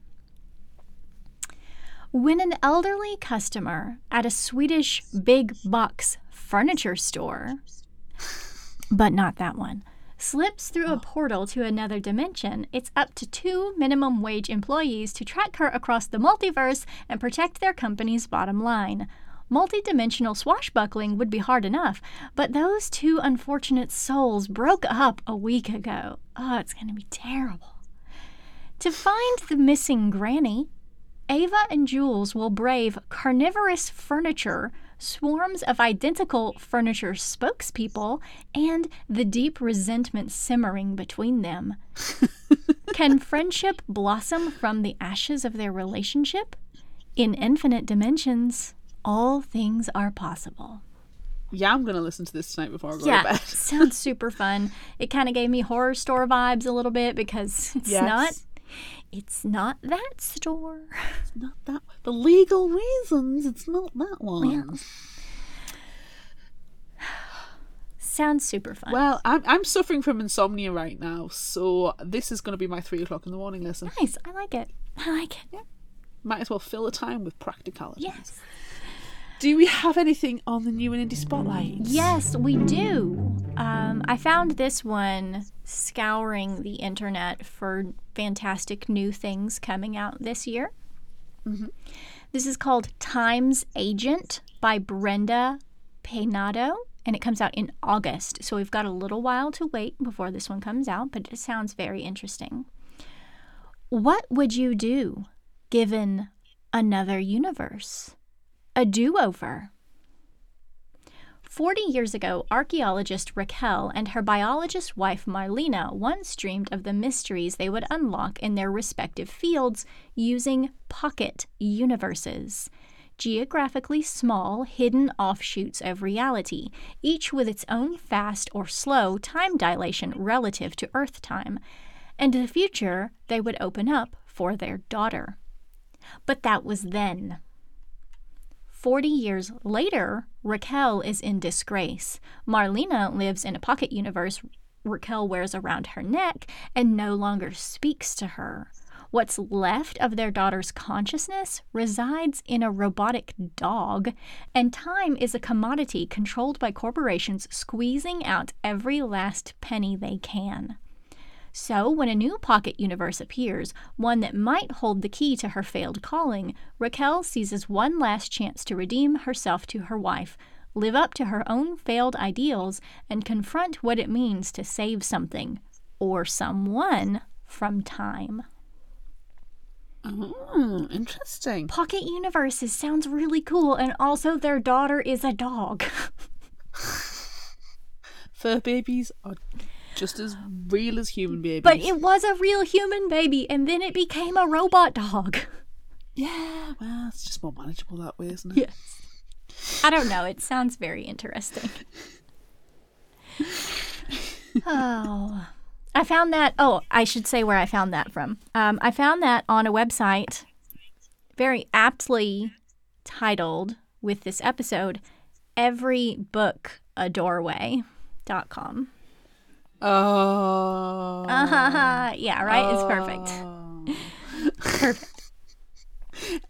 When an elderly customer at a Swedish big box furniture store, but not that one, slips through a oh. portal to another dimension, it's up to two minimum wage employees to track her across the multiverse and protect their company's bottom line. Multidimensional swashbuckling would be hard enough, but those two unfortunate souls broke up a week ago. Oh, it's going to be terrible. To find the missing granny, Ava and Jules will brave carnivorous furniture, swarms of identical furniture spokespeople, and the deep resentment simmering between them. Can friendship blossom from the ashes of their relationship? In infinite dimensions, all things are possible. Yeah, I'm going to listen to this tonight before I go Yeah, to bed. sounds super fun. It kind of gave me horror store vibes a little bit because it's Yes. not it's not that store. It's Not that For legal reasons, it's not that one. Well, Sounds super fun. Well, I'm, I'm suffering from insomnia right now, so this is going to be my three o'clock in the morning lesson. nice. I like it. I like it. Yeah. Might as well fill the time with practicality. Yes. Do we have anything on the new and indie spotlight? Yes, we do. Um, I found this one scouring the internet for fantastic new things coming out this year. This is called Times Agent by Brenda Peynado, and it comes out in August. So we've got a little while to wait before this one comes out, but it sounds very interesting. What would you do given another universe? A do over. 40 years ago, archaeologist Raquel and her biologist wife Marlena once dreamed of the mysteries they would unlock in their respective fields using pocket universes. Geographically small, hidden offshoots of reality, each with its own fast or slow time dilation relative to Earth time. And the future they would open up for their daughter. But that was then. 40 years later, Raquel is in disgrace. Marlena lives in a pocket universe Raquel wears around her neck and no longer speaks to her. What's left of their daughter's consciousness resides in a robotic dog, and time is a commodity controlled by corporations squeezing out every last penny they can. So, when a new pocket universe appears, one that might hold the key to her failed calling, Raquel seizes one last chance to redeem herself to her wife, live up to her own failed ideals, and confront what it means to save something or someone from time. Oh, interesting. Pocket universes sounds really cool, and also their daughter is a dog. Fur babies are just as real as human babies. but it was a real human baby, and then it became a robot dog. yeah, well, it's just more manageable that way, isn't it? Yes. I don't know. It sounds very interesting. oh. I found that. Oh, I should say where I found that from. Um, I found that on a website very aptly titled with this episode Every Book a Doorway.com. Oh. Uh-huh. Yeah, right? It's perfect. Oh. Perfect.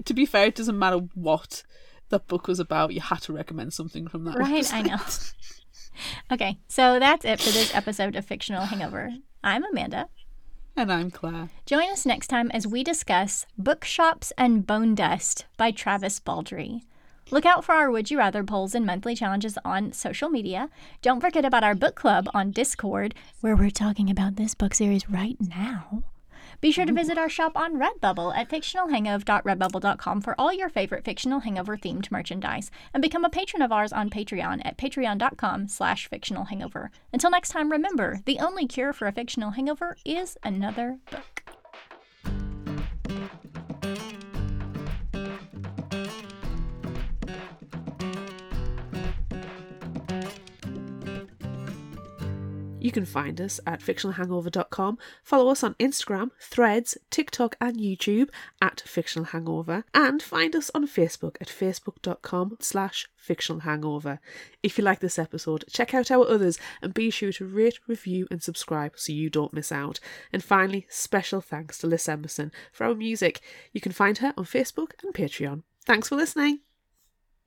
to be fair, it doesn't matter what that book was about. You had to recommend something from that. Right, I know. Okay, so that's it for this episode of Fictional Hangover. I'm Amanda. And I'm Claire. Join us next time as we discuss Bookshops and Bone Dust by Travis Baldree. Look out for our Would You Rather polls and monthly challenges on social media. Don't forget about our book club on Discord, where we're talking about this book series right now. Be sure to visit our shop on Redbubble at fictionalhangover.redbubble.com for all your favorite fictional hangover themed merchandise, and become a patron of ours on Patreon at patreon.com slash fictional hangover. Until next time, remember, the only cure for a fictional hangover is another book. You can find us at fictionalhangover.com. Follow us on Instagram, Threads, TikTok, and YouTube at Fictional Hangover, and find us on Facebook at facebook.com slash fictional hangover. If you like this episode, check out our others and be sure to rate, review, and subscribe so you don't miss out. And finally, special thanks to Liz Emerson for our music. You can find her on Facebook and Patreon. Thanks for listening.